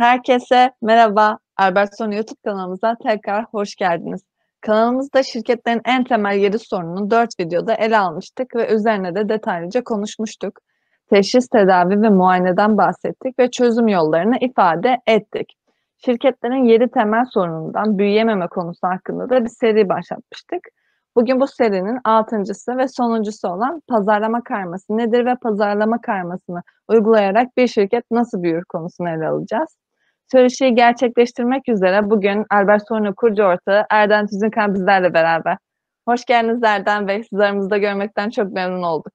Herkese merhaba. Albertson YouTube kanalımıza tekrar hoş geldiniz. Kanalımızda şirketlerin en temel yedi sorununu 4 videoda ele almıştık ve üzerine de detaylıca konuşmuştuk. Teşhis, tedavi ve muayeneden bahsettik ve çözüm yollarını ifade ettik. Şirketlerin 7 temel sorunundan büyüyememe konusu hakkında da bir seri başlatmıştık. Bugün bu serinin altıncısı ve sonuncusu olan pazarlama karması nedir ve pazarlama karmasını uygulayarak bir şirket nasıl büyür konusunu ele alacağız. Söyleşiyi gerçekleştirmek üzere bugün Albert Sorunu kurucu ortağı Erden Tüzünkan bizlerle beraber. Hoş geldiniz Erden Bey. Sizi aramızda görmekten çok memnun olduk.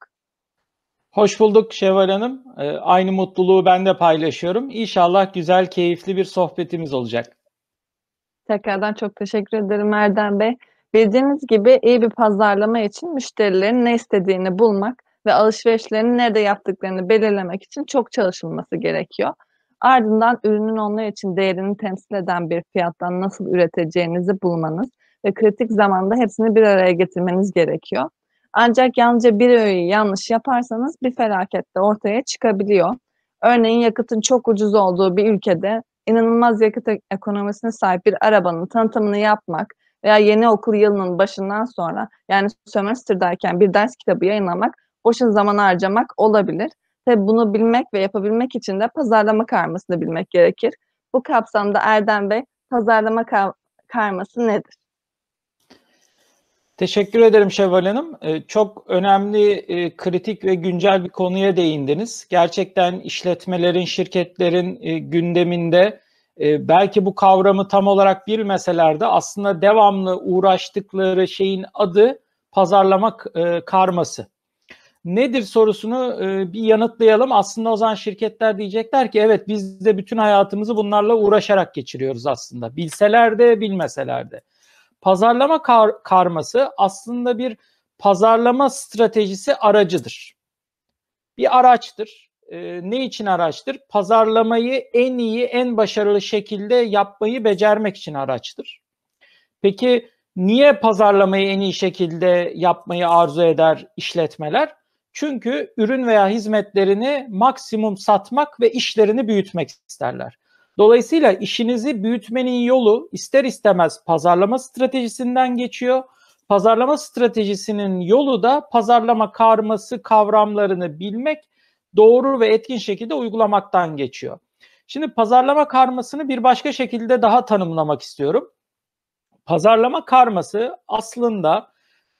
Hoş bulduk Şevval Hanım. Ee, aynı mutluluğu ben de paylaşıyorum. İnşallah güzel, keyifli bir sohbetimiz olacak. Tekrardan çok teşekkür ederim Erdem Bey. Bildiğiniz gibi iyi bir pazarlama için müşterilerin ne istediğini bulmak ve alışverişlerini nerede yaptıklarını belirlemek için çok çalışılması gerekiyor. Ardından ürünün onlar için değerini temsil eden bir fiyattan nasıl üreteceğinizi bulmanız ve kritik zamanda hepsini bir araya getirmeniz gerekiyor. Ancak yalnızca bir öğeyi yanlış yaparsanız bir felaket de ortaya çıkabiliyor. Örneğin yakıtın çok ucuz olduğu bir ülkede inanılmaz yakıt ekonomisine sahip bir arabanın tanıtımını yapmak veya yeni okul yılının başından sonra yani sömestr'dayken bir ders kitabı yayınlamak boşun zaman harcamak olabilir. Tabi bunu bilmek ve yapabilmek için de pazarlama karmasını bilmek gerekir. Bu kapsamda Erdem Bey pazarlama kar karması nedir? Teşekkür ederim Şevval Hanım. Ee, çok önemli, e, kritik ve güncel bir konuya değindiniz. Gerçekten işletmelerin, şirketlerin e, gündeminde e, belki bu kavramı tam olarak bilmeseler de aslında devamlı uğraştıkları şeyin adı pazarlama karması nedir sorusunu e, bir yanıtlayalım. Aslında o zaman şirketler diyecekler ki evet biz de bütün hayatımızı bunlarla uğraşarak geçiriyoruz aslında. Bilseler de bilmeseler de. Pazarlama kar karması aslında bir pazarlama stratejisi aracıdır. Bir araçtır. E, ne için araçtır? Pazarlamayı en iyi, en başarılı şekilde yapmayı becermek için araçtır. Peki niye pazarlamayı en iyi şekilde yapmayı arzu eder işletmeler? Çünkü ürün veya hizmetlerini maksimum satmak ve işlerini büyütmek isterler. Dolayısıyla işinizi büyütmenin yolu ister istemez pazarlama stratejisinden geçiyor. Pazarlama stratejisinin yolu da pazarlama karması kavramlarını bilmek, doğru ve etkin şekilde uygulamaktan geçiyor. Şimdi pazarlama karmasını bir başka şekilde daha tanımlamak istiyorum. Pazarlama karması aslında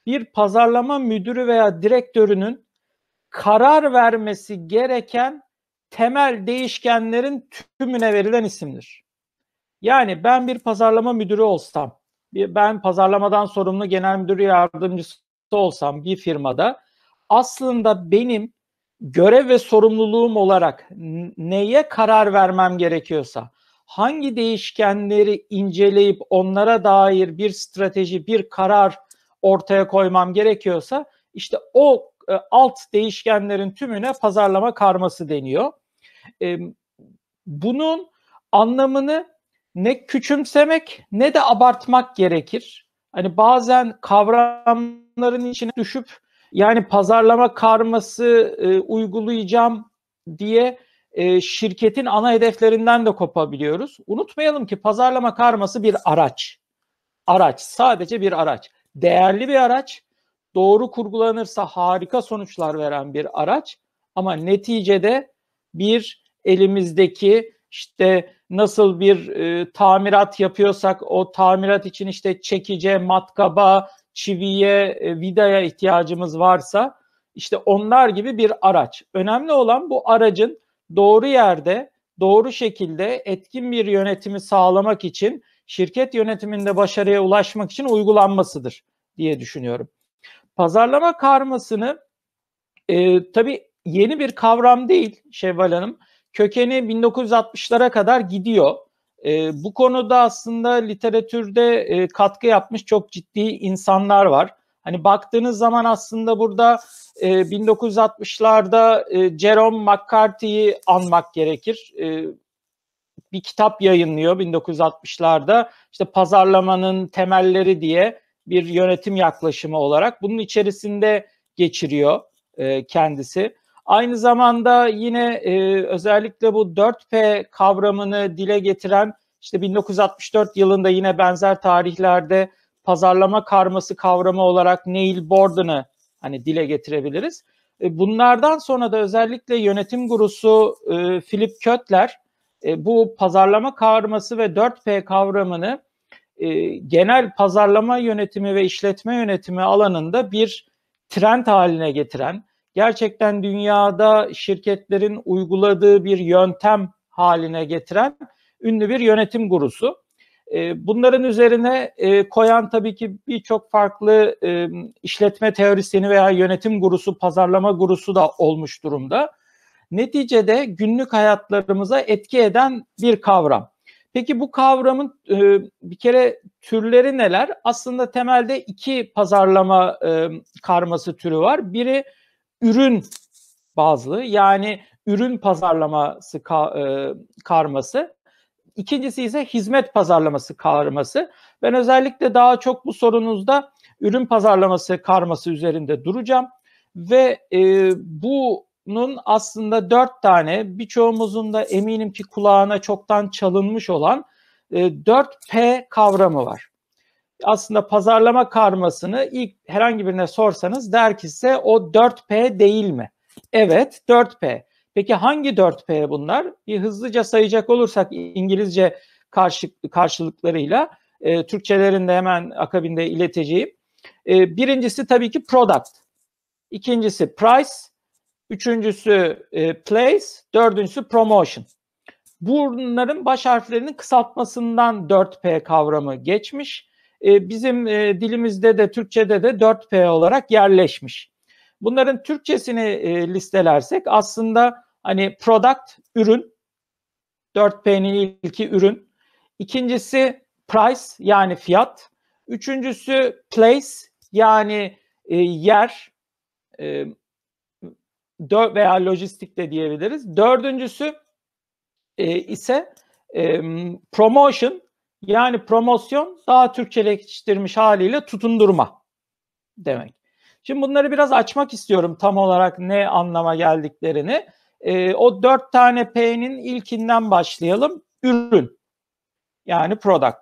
bir pazarlama müdürü veya direktörünün karar vermesi gereken temel değişkenlerin tümüne verilen isimdir. Yani ben bir pazarlama müdürü olsam, ben pazarlamadan sorumlu genel müdür yardımcısı olsam bir firmada aslında benim görev ve sorumluluğum olarak neye karar vermem gerekiyorsa, hangi değişkenleri inceleyip onlara dair bir strateji, bir karar ortaya koymam gerekiyorsa işte o e, alt değişkenlerin tümüne pazarlama karması deniyor. E, bunun anlamını ne küçümsemek ne de abartmak gerekir. Hani bazen kavramların içine düşüp yani pazarlama karması e, uygulayacağım diye şirketin ana hedeflerinden de kopabiliyoruz. Unutmayalım ki pazarlama karması bir araç. Araç, sadece bir araç. Değerli bir araç doğru kurgulanırsa harika sonuçlar veren bir araç ama neticede bir elimizdeki işte nasıl bir e, tamirat yapıyorsak o tamirat için işte çekice, matkaba, çiviye, e, vidaya ihtiyacımız varsa işte onlar gibi bir araç. Önemli olan bu aracın doğru yerde, doğru şekilde etkin bir yönetimi sağlamak için şirket yönetiminde başarıya ulaşmak için uygulanmasıdır diye düşünüyorum. Pazarlama karmasını e, tabii yeni bir kavram değil Şevval Hanım. Kökeni 1960'lara kadar gidiyor. E, bu konuda aslında literatürde e, katkı yapmış çok ciddi insanlar var. Hani baktığınız zaman aslında burada e, 1960'larda e, Jerome McCarthy'yi anmak gerekir. E, bir kitap yayınlıyor 1960'larda. İşte pazarlamanın temelleri diye bir yönetim yaklaşımı olarak bunun içerisinde geçiriyor e, kendisi. Aynı zamanda yine e, özellikle bu 4P kavramını dile getiren işte 1964 yılında yine benzer tarihlerde pazarlama karması kavramı olarak Neil Borden'ı hani dile getirebiliriz. E, bunlardan sonra da özellikle yönetim gurusu e, Philip Kötler e, bu pazarlama karması ve 4P kavramını e, genel pazarlama yönetimi ve işletme yönetimi alanında bir trend haline getiren, gerçekten dünyada şirketlerin uyguladığı bir yöntem haline getiren ünlü bir yönetim gurusu. E, bunların üzerine e, koyan tabii ki birçok farklı e, işletme teorisyeni veya yönetim gurusu, pazarlama gurusu da olmuş durumda. Neticede günlük hayatlarımıza etki eden bir kavram. Peki bu kavramın e, bir kere türleri neler? Aslında temelde iki pazarlama e, karması türü var. Biri ürün bazlı yani ürün pazarlaması ka, e, karması. İkincisi ise hizmet pazarlaması karması. Ben özellikle daha çok bu sorunuzda ürün pazarlaması karması üzerinde duracağım ve e, bunun aslında dört tane birçoğumuzun da eminim ki kulağına çoktan çalınmış olan e, 4P kavramı var. Aslında pazarlama karmasını ilk herhangi birine sorsanız der ki size o 4P değil mi? Evet 4P. Peki hangi 4P bunlar? Bir hızlıca sayacak olursak İngilizce karşı, karşılıklarıyla e, Türkçelerin hemen akabinde ileteceğim. E, birincisi tabii ki product. İkincisi price. Üçüncüsü e, place. Dördüncüsü promotion. Bunların baş harflerinin kısaltmasından 4P kavramı geçmiş. E, bizim e, dilimizde de Türkçe'de de 4P olarak yerleşmiş. Bunların Türkçesini e, listelersek aslında Hani product ürün. 4P'nin ilki ürün. İkincisi price yani fiyat. Üçüncüsü place yani e, yer e, veya lojistik de diyebiliriz. Dördüncüsü e, ise e, promotion yani promosyon daha Türkçeleştirmiş haliyle tutundurma demek. Şimdi bunları biraz açmak istiyorum tam olarak ne anlama geldiklerini. E, o dört tane P'nin ilkinden başlayalım. Ürün. Yani product.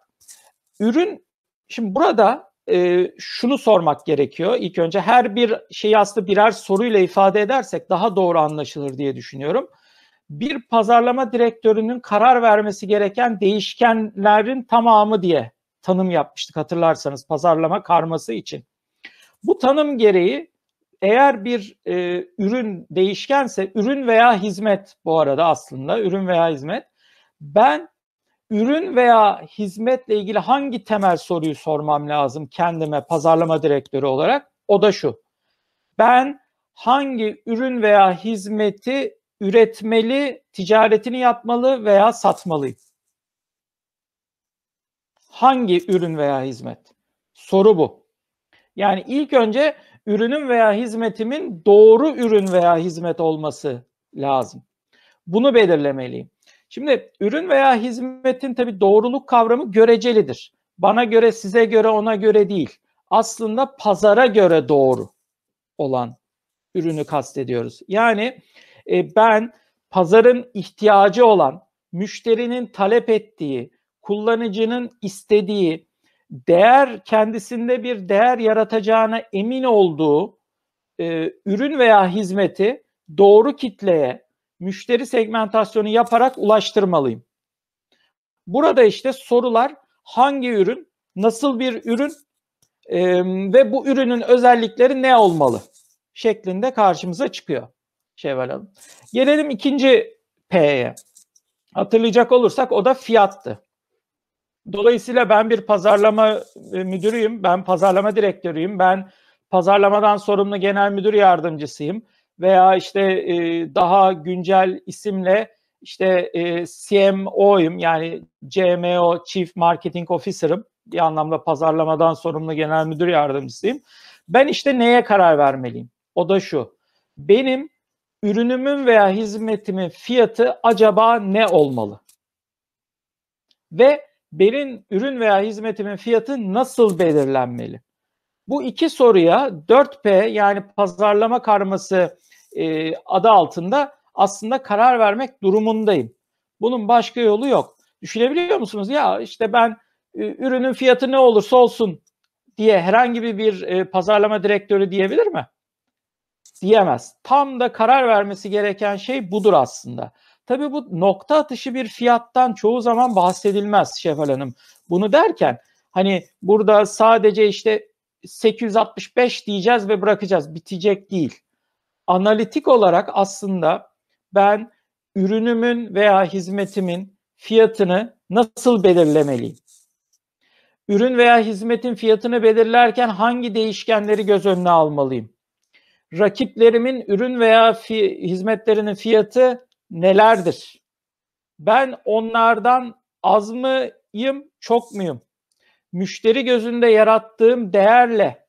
Ürün, şimdi burada e, şunu sormak gerekiyor. İlk önce her bir şeyi aslında birer soruyla ifade edersek daha doğru anlaşılır diye düşünüyorum. Bir pazarlama direktörünün karar vermesi gereken değişkenlerin tamamı diye tanım yapmıştık hatırlarsanız pazarlama karması için. Bu tanım gereği eğer bir e, ürün değişkense ürün veya hizmet bu arada aslında ürün veya hizmet ben ürün veya hizmetle ilgili hangi temel soruyu sormam lazım kendime pazarlama direktörü olarak o da şu ben hangi ürün veya hizmeti üretmeli, ticaretini yapmalı veya satmalıyım? Hangi ürün veya hizmet? Soru bu. Yani ilk önce ürünün veya hizmetimin doğru ürün veya hizmet olması lazım. Bunu belirlemeliyim. Şimdi ürün veya hizmetin tabi doğruluk kavramı görecelidir. Bana göre, size göre, ona göre değil. Aslında pazara göre doğru olan ürünü kastediyoruz. Yani e, ben pazarın ihtiyacı olan, müşterinin talep ettiği, kullanıcının istediği, değer kendisinde bir değer yaratacağına emin olduğu e, ürün veya hizmeti doğru kitleye müşteri segmentasyonu yaparak ulaştırmalıyım. Burada işte sorular hangi ürün, nasıl bir ürün e, ve bu ürünün özellikleri ne olmalı şeklinde karşımıza çıkıyor Şevval Hanım. Gelelim ikinci P'ye. Hatırlayacak olursak o da fiyattı. Dolayısıyla ben bir pazarlama müdürüyüm, ben pazarlama direktörüyüm, ben pazarlamadan sorumlu genel müdür yardımcısıyım veya işte e, daha güncel isimle işte e, CMO'yum yani CMO Chief Marketing Officer'ım bir anlamda pazarlamadan sorumlu genel müdür yardımcısıyım. Ben işte neye karar vermeliyim? O da şu. Benim ürünümün veya hizmetimin fiyatı acaba ne olmalı? Ve benim ürün veya hizmetimin fiyatı nasıl belirlenmeli? Bu iki soruya 4P yani pazarlama karması e, adı altında aslında karar vermek durumundayım. Bunun başka yolu yok. Düşünebiliyor musunuz? Ya işte ben e, ürünün fiyatı ne olursa olsun diye herhangi bir e, pazarlama direktörü diyebilir mi? Diyemez. Tam da karar vermesi gereken şey budur aslında. Tabii bu nokta atışı bir fiyattan çoğu zaman bahsedilmez Şevval Hanım. Bunu derken hani burada sadece işte 865 diyeceğiz ve bırakacağız. Bitecek değil. Analitik olarak aslında ben ürünümün veya hizmetimin fiyatını nasıl belirlemeliyim? Ürün veya hizmetin fiyatını belirlerken hangi değişkenleri göz önüne almalıyım? Rakiplerimin ürün veya fi- hizmetlerinin fiyatı nelerdir? Ben onlardan az mıyım, çok muyum? Müşteri gözünde yarattığım değerle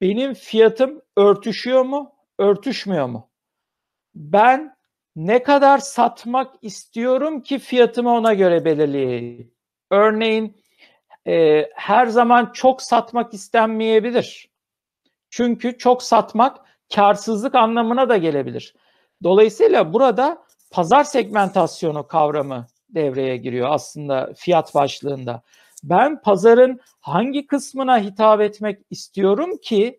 benim fiyatım örtüşüyor mu, örtüşmüyor mu? Ben ne kadar satmak istiyorum ki fiyatımı ona göre belirleyeyim. Örneğin e, her zaman çok satmak istenmeyebilir. Çünkü çok satmak karsızlık anlamına da gelebilir. Dolayısıyla burada pazar segmentasyonu kavramı devreye giriyor aslında fiyat başlığında. Ben pazarın hangi kısmına hitap etmek istiyorum ki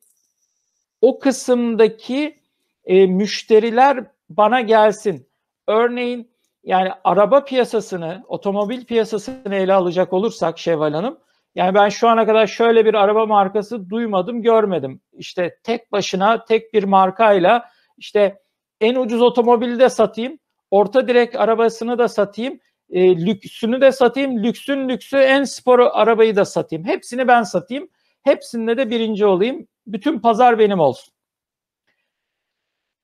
o kısımdaki e, müşteriler bana gelsin. Örneğin yani araba piyasasını, otomobil piyasasını ele alacak olursak Şevval Hanım, yani ben şu ana kadar şöyle bir araba markası duymadım, görmedim. İşte tek başına, tek bir markayla işte en ucuz otomobili de satayım, orta direk arabasını da satayım, e, lüksünü de satayım, lüksün lüksü en sporu arabayı da satayım. Hepsini ben satayım, hepsinde de birinci olayım. Bütün pazar benim olsun.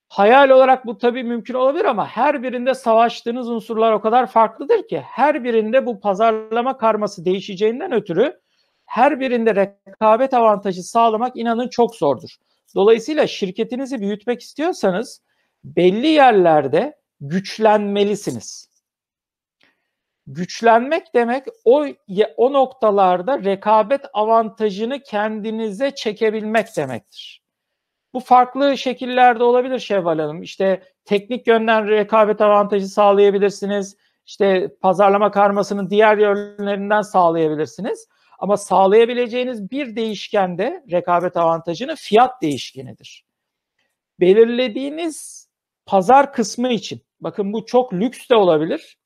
Hayal olarak bu tabii mümkün olabilir ama her birinde savaştığınız unsurlar o kadar farklıdır ki her birinde bu pazarlama karması değişeceğinden ötürü her birinde rekabet avantajı sağlamak inanın çok zordur. Dolayısıyla şirketinizi büyütmek istiyorsanız belli yerlerde güçlenmelisiniz. Güçlenmek demek o o noktalarda rekabet avantajını kendinize çekebilmek demektir. Bu farklı şekillerde olabilir Şevval Hanım. İşte teknik yönden rekabet avantajı sağlayabilirsiniz. İşte pazarlama karmasının diğer yönlerinden sağlayabilirsiniz. Ama sağlayabileceğiniz bir değişken de rekabet avantajını fiyat değişkenidir. Belirlediğiniz pazar kısmı için, bakın bu çok lüks de olabilir,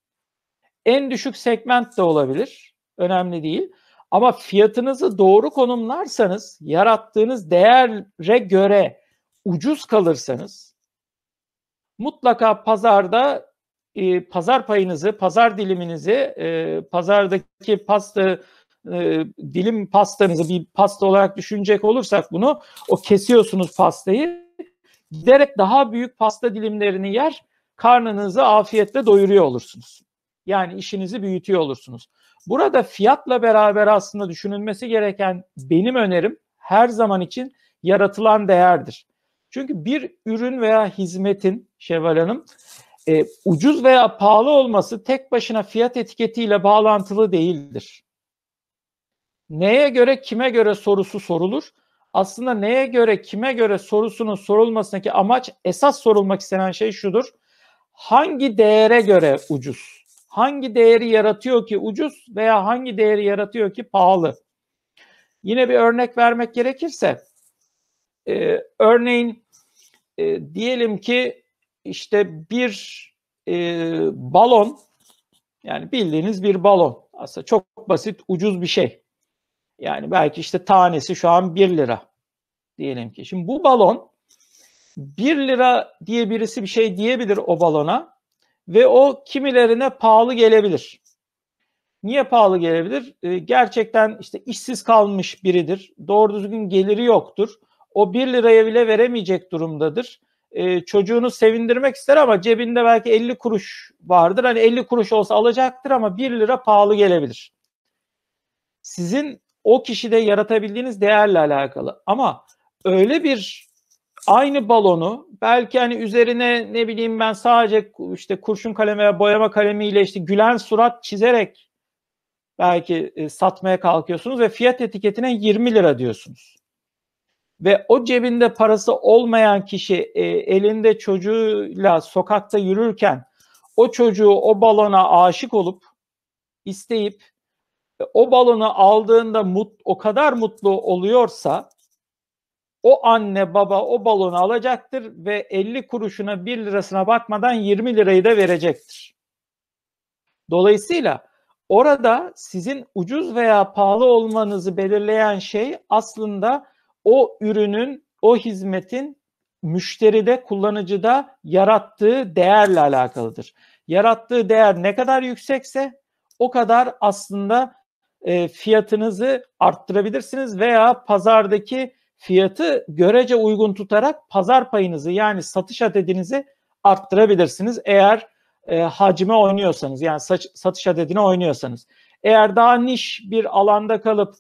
en düşük segment de olabilir, önemli değil. Ama fiyatınızı doğru konumlarsanız, yarattığınız değere göre ucuz kalırsanız mutlaka pazarda e, pazar payınızı, pazar diliminizi, e, pazardaki pasta e, dilim pastanızı bir pasta olarak düşünecek olursak bunu o kesiyorsunuz pastayı giderek daha büyük pasta dilimlerini yer karnınızı afiyetle doyuruyor olursunuz. Yani işinizi büyütüyor olursunuz. Burada fiyatla beraber aslında düşünülmesi gereken benim önerim her zaman için yaratılan değerdir. Çünkü bir ürün veya hizmetin Şevval Hanım e, ucuz veya pahalı olması tek başına fiyat etiketiyle bağlantılı değildir. Neye göre kime göre sorusu sorulur? Aslında neye göre kime göre sorusunun sorulmasındaki amaç esas sorulmak istenen şey şudur. Hangi değere göre ucuz? Hangi değeri yaratıyor ki ucuz veya hangi değeri yaratıyor ki pahalı? Yine bir örnek vermek gerekirse, e, örneğin e, diyelim ki işte bir e, balon, yani bildiğiniz bir balon, aslında çok basit, ucuz bir şey. Yani belki işte tanesi şu an 1 lira diyelim ki. Şimdi bu balon 1 lira diye birisi bir şey diyebilir o balona ve o kimilerine pahalı gelebilir. Niye pahalı gelebilir? E, gerçekten işte işsiz kalmış biridir. Doğru düzgün geliri yoktur. O 1 liraya bile veremeyecek durumdadır. E, çocuğunu sevindirmek ister ama cebinde belki 50 kuruş vardır. Hani 50 kuruş olsa alacaktır ama 1 lira pahalı gelebilir. Sizin o kişide yaratabildiğiniz değerle alakalı. Ama öyle bir aynı balonu belki hani üzerine ne bileyim ben sadece işte kurşun kalemi veya boyama kalemiyle işte gülen surat çizerek belki e, satmaya kalkıyorsunuz ve fiyat etiketine 20 lira diyorsunuz. ve o cebinde parası olmayan kişi e, elinde çocuğuyla sokakta yürürken o çocuğu o balona aşık olup isteyip o balonu aldığında mut, o kadar mutlu oluyorsa o anne baba o balonu alacaktır ve 50 kuruşuna 1 lirasına bakmadan 20 lirayı da verecektir. Dolayısıyla orada sizin ucuz veya pahalı olmanızı belirleyen şey aslında o ürünün, o hizmetin müşteride, kullanıcıda yarattığı değerle alakalıdır. Yarattığı değer ne kadar yüksekse o kadar aslında e, fiyatınızı arttırabilirsiniz veya pazardaki fiyatı görece uygun tutarak pazar payınızı yani satış adedinizi arttırabilirsiniz eğer e, hacime oynuyorsanız yani saç, satış adedine oynuyorsanız. Eğer daha niş bir alanda kalıp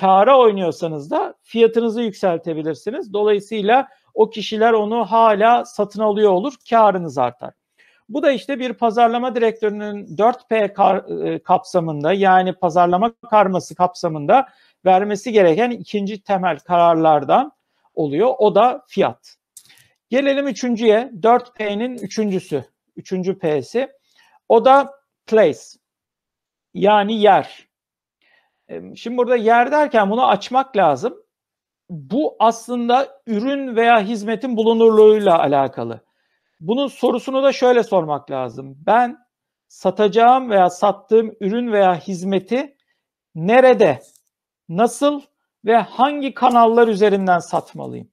kâra oynuyorsanız da fiyatınızı yükseltebilirsiniz. Dolayısıyla o kişiler onu hala satın alıyor olur, karınız artar. Bu da işte bir pazarlama direktörünün 4P kar, e, kapsamında yani pazarlama karması kapsamında vermesi gereken ikinci temel kararlardan oluyor. O da fiyat. Gelelim üçüncüye. 4P'nin üçüncüsü. Üçüncü P'si. O da place. Yani yer. Şimdi burada yer derken bunu açmak lazım. Bu aslında ürün veya hizmetin bulunurluğuyla alakalı. Bunun sorusunu da şöyle sormak lazım. Ben satacağım veya sattığım ürün veya hizmeti nerede, nasıl ve hangi kanallar üzerinden satmalıyım?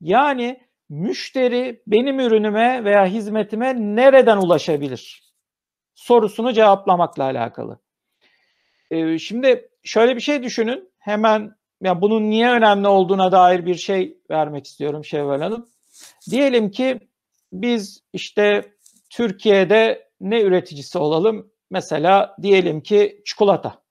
Yani müşteri benim ürünüme veya hizmetime nereden ulaşabilir? Sorusunu cevaplamakla alakalı. Ee, şimdi şöyle bir şey düşünün. Hemen ya bunun niye önemli olduğuna dair bir şey vermek istiyorum Şevval Hanım. Diyelim ki biz işte Türkiye'de ne üreticisi olalım? Mesela diyelim ki çikolata.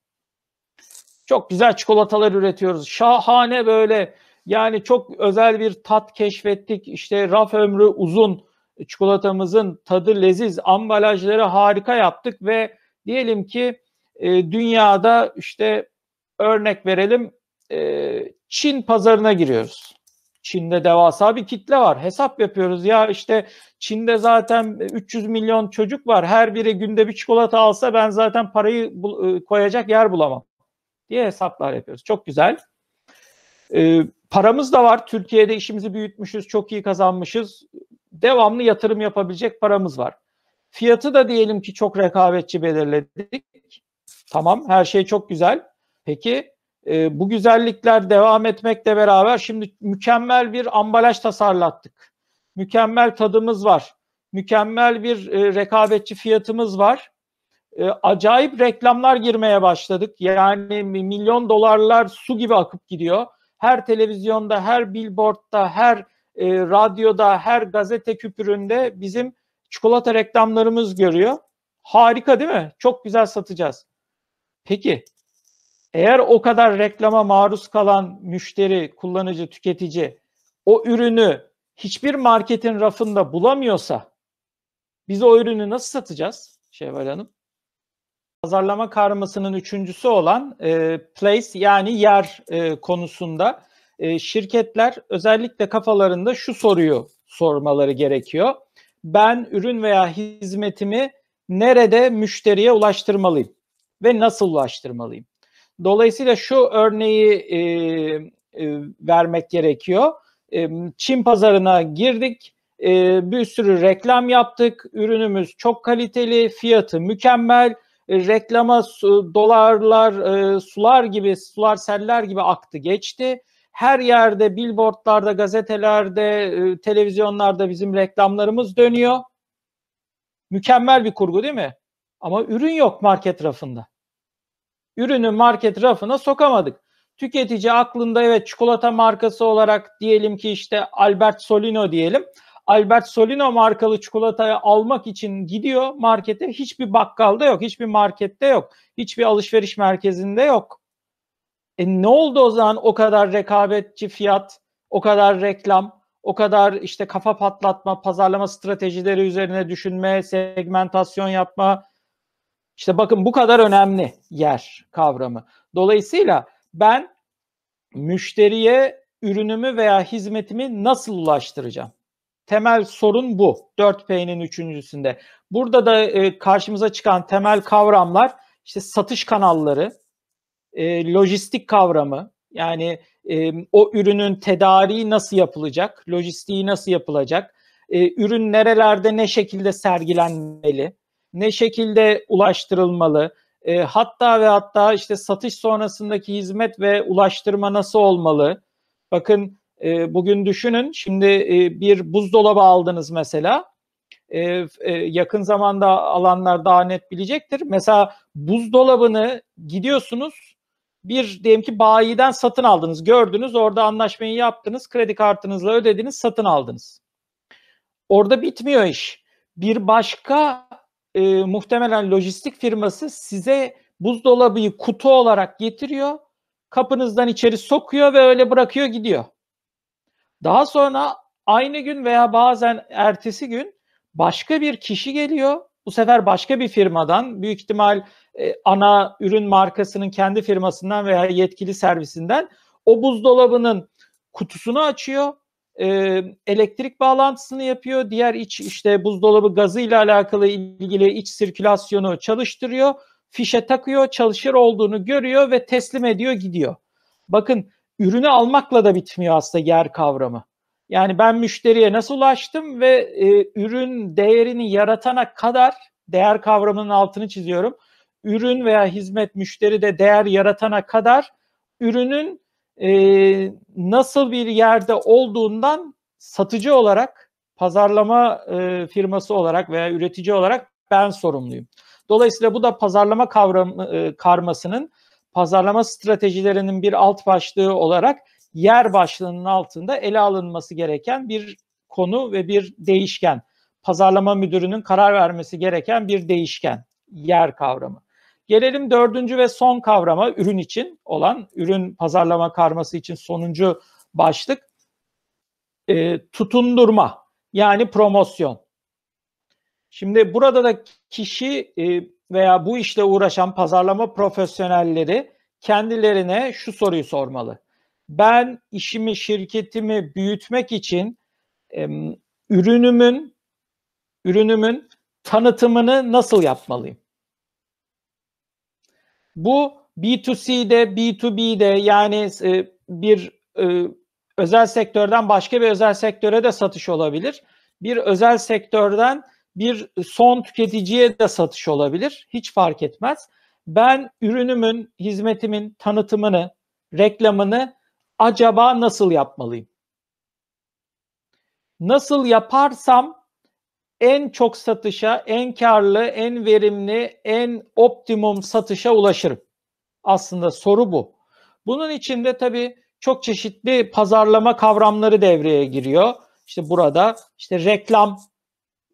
Çok güzel çikolatalar üretiyoruz. Şahane böyle yani çok özel bir tat keşfettik. İşte raf ömrü uzun çikolatamızın tadı leziz, ambalajları harika yaptık ve diyelim ki e, dünyada işte örnek verelim e, Çin pazarına giriyoruz. Çin'de devasa bir kitle var. Hesap yapıyoruz. Ya işte Çin'de zaten 300 milyon çocuk var. Her biri günde bir çikolata alsa ben zaten parayı e, koyacak yer bulamam diye hesaplar yapıyoruz. Çok güzel. Ee, paramız da var. Türkiye'de işimizi büyütmüşüz, çok iyi kazanmışız. Devamlı yatırım yapabilecek paramız var. Fiyatı da diyelim ki çok rekabetçi belirledik. Tamam, her şey çok güzel. Peki e, bu güzellikler devam etmekle beraber şimdi mükemmel bir ambalaj tasarlattık. Mükemmel tadımız var. Mükemmel bir e, rekabetçi fiyatımız var. E, acayip reklamlar girmeye başladık. Yani milyon dolarlar su gibi akıp gidiyor. Her televizyonda, her billboardda, her e, radyoda, her gazete küpüründe bizim çikolata reklamlarımız görüyor. Harika değil mi? Çok güzel satacağız. Peki eğer o kadar reklama maruz kalan müşteri, kullanıcı, tüketici o ürünü hiçbir marketin rafında bulamıyorsa biz o ürünü nasıl satacağız Şevval Hanım? Pazarlama karmasının üçüncüsü olan e, place yani yer e, konusunda e, şirketler özellikle kafalarında şu soruyu sormaları gerekiyor. Ben ürün veya hizmetimi nerede müşteriye ulaştırmalıyım ve nasıl ulaştırmalıyım? Dolayısıyla şu örneği e, e, vermek gerekiyor. E, Çin pazarına girdik, e, bir sürü reklam yaptık, ürünümüz çok kaliteli, fiyatı mükemmel, e, reklama su, dolarlar, e, sular gibi, sular seller gibi aktı geçti. Her yerde, billboardlarda, gazetelerde, e, televizyonlarda bizim reklamlarımız dönüyor. Mükemmel bir kurgu değil mi? Ama ürün yok market rafında ürünü market rafına sokamadık. Tüketici aklında evet çikolata markası olarak diyelim ki işte Albert Solino diyelim. Albert Solino markalı çikolatayı almak için gidiyor markete. Hiçbir bakkalda yok, hiçbir markette yok, hiçbir alışveriş merkezinde yok. E ne oldu o zaman o kadar rekabetçi fiyat, o kadar reklam, o kadar işte kafa patlatma, pazarlama stratejileri üzerine düşünme, segmentasyon yapma, işte bakın bu kadar önemli yer kavramı. Dolayısıyla ben müşteriye ürünümü veya hizmetimi nasıl ulaştıracağım? Temel sorun bu. 4P'nin üçüncüsünde. Burada da e, karşımıza çıkan temel kavramlar işte satış kanalları, e, lojistik kavramı, yani e, o ürünün tedariği nasıl yapılacak, lojistiği nasıl yapılacak, e, ürün nerelerde ne şekilde sergilenmeli, ne şekilde ulaştırılmalı, e, hatta ve hatta işte satış sonrasındaki hizmet ve ulaştırma nasıl olmalı? Bakın e, bugün düşünün şimdi e, bir buzdolabı aldınız mesela. E, e, yakın zamanda alanlar daha net bilecektir. Mesela buzdolabını gidiyorsunuz bir diyelim ki bayiden satın aldınız. Gördünüz orada anlaşmayı yaptınız. Kredi kartınızla ödediniz satın aldınız. Orada bitmiyor iş. Bir başka e, muhtemelen lojistik firması size buzdolabıyı kutu olarak getiriyor. Kapınızdan içeri sokuyor ve öyle bırakıyor gidiyor. Daha sonra aynı gün veya bazen ertesi gün başka bir kişi geliyor. Bu sefer başka bir firmadan büyük ihtimal e, ana ürün markasının kendi firmasından veya yetkili servisinden o buzdolabının kutusunu açıyor e, elektrik bağlantısını yapıyor. Diğer iç işte buzdolabı gazı ile alakalı ilgili iç sirkülasyonu çalıştırıyor. Fişe takıyor, çalışır olduğunu görüyor ve teslim ediyor, gidiyor. Bakın ürünü almakla da bitmiyor aslında yer kavramı. Yani ben müşteriye nasıl ulaştım ve e, ürün değerini yaratana kadar değer kavramının altını çiziyorum. Ürün veya hizmet müşteri de değer yaratana kadar ürünün e, nasıl bir yerde olduğundan satıcı olarak, pazarlama e, firması olarak veya üretici olarak ben sorumluyum. Dolayısıyla bu da pazarlama kavramı e, karmasının pazarlama stratejilerinin bir alt başlığı olarak yer başlığının altında ele alınması gereken bir konu ve bir değişken. Pazarlama müdürünün karar vermesi gereken bir değişken, yer kavramı. Gelelim dördüncü ve son kavrama ürün için olan, ürün pazarlama karması için sonuncu başlık. E, tutundurma yani promosyon. Şimdi burada da kişi e, veya bu işle uğraşan pazarlama profesyonelleri kendilerine şu soruyu sormalı. Ben işimi, şirketimi büyütmek için e, ürünümün ürünümün tanıtımını nasıl yapmalıyım? Bu B2C'de, B2B'de yani e, bir e, özel sektörden başka bir özel sektöre de satış olabilir. Bir özel sektörden bir son tüketiciye de satış olabilir. Hiç fark etmez. Ben ürünümün, hizmetimin tanıtımını, reklamını acaba nasıl yapmalıyım? Nasıl yaparsam en çok satışa, en karlı, en verimli, en optimum satışa ulaşırım. Aslında soru bu. Bunun içinde tabii çok çeşitli pazarlama kavramları devreye giriyor. İşte burada işte reklam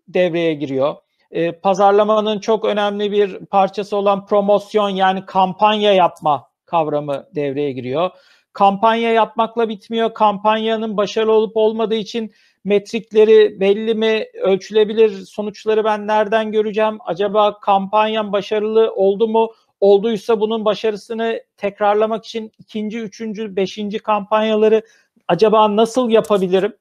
devreye giriyor. Ee, pazarlamanın çok önemli bir parçası olan promosyon yani kampanya yapma kavramı devreye giriyor. Kampanya yapmakla bitmiyor. Kampanyanın başarılı olup olmadığı için metrikleri belli mi, ölçülebilir sonuçları ben nereden göreceğim? Acaba kampanyam başarılı oldu mu? Olduysa bunun başarısını tekrarlamak için ikinci, üçüncü, beşinci kampanyaları acaba nasıl yapabilirim?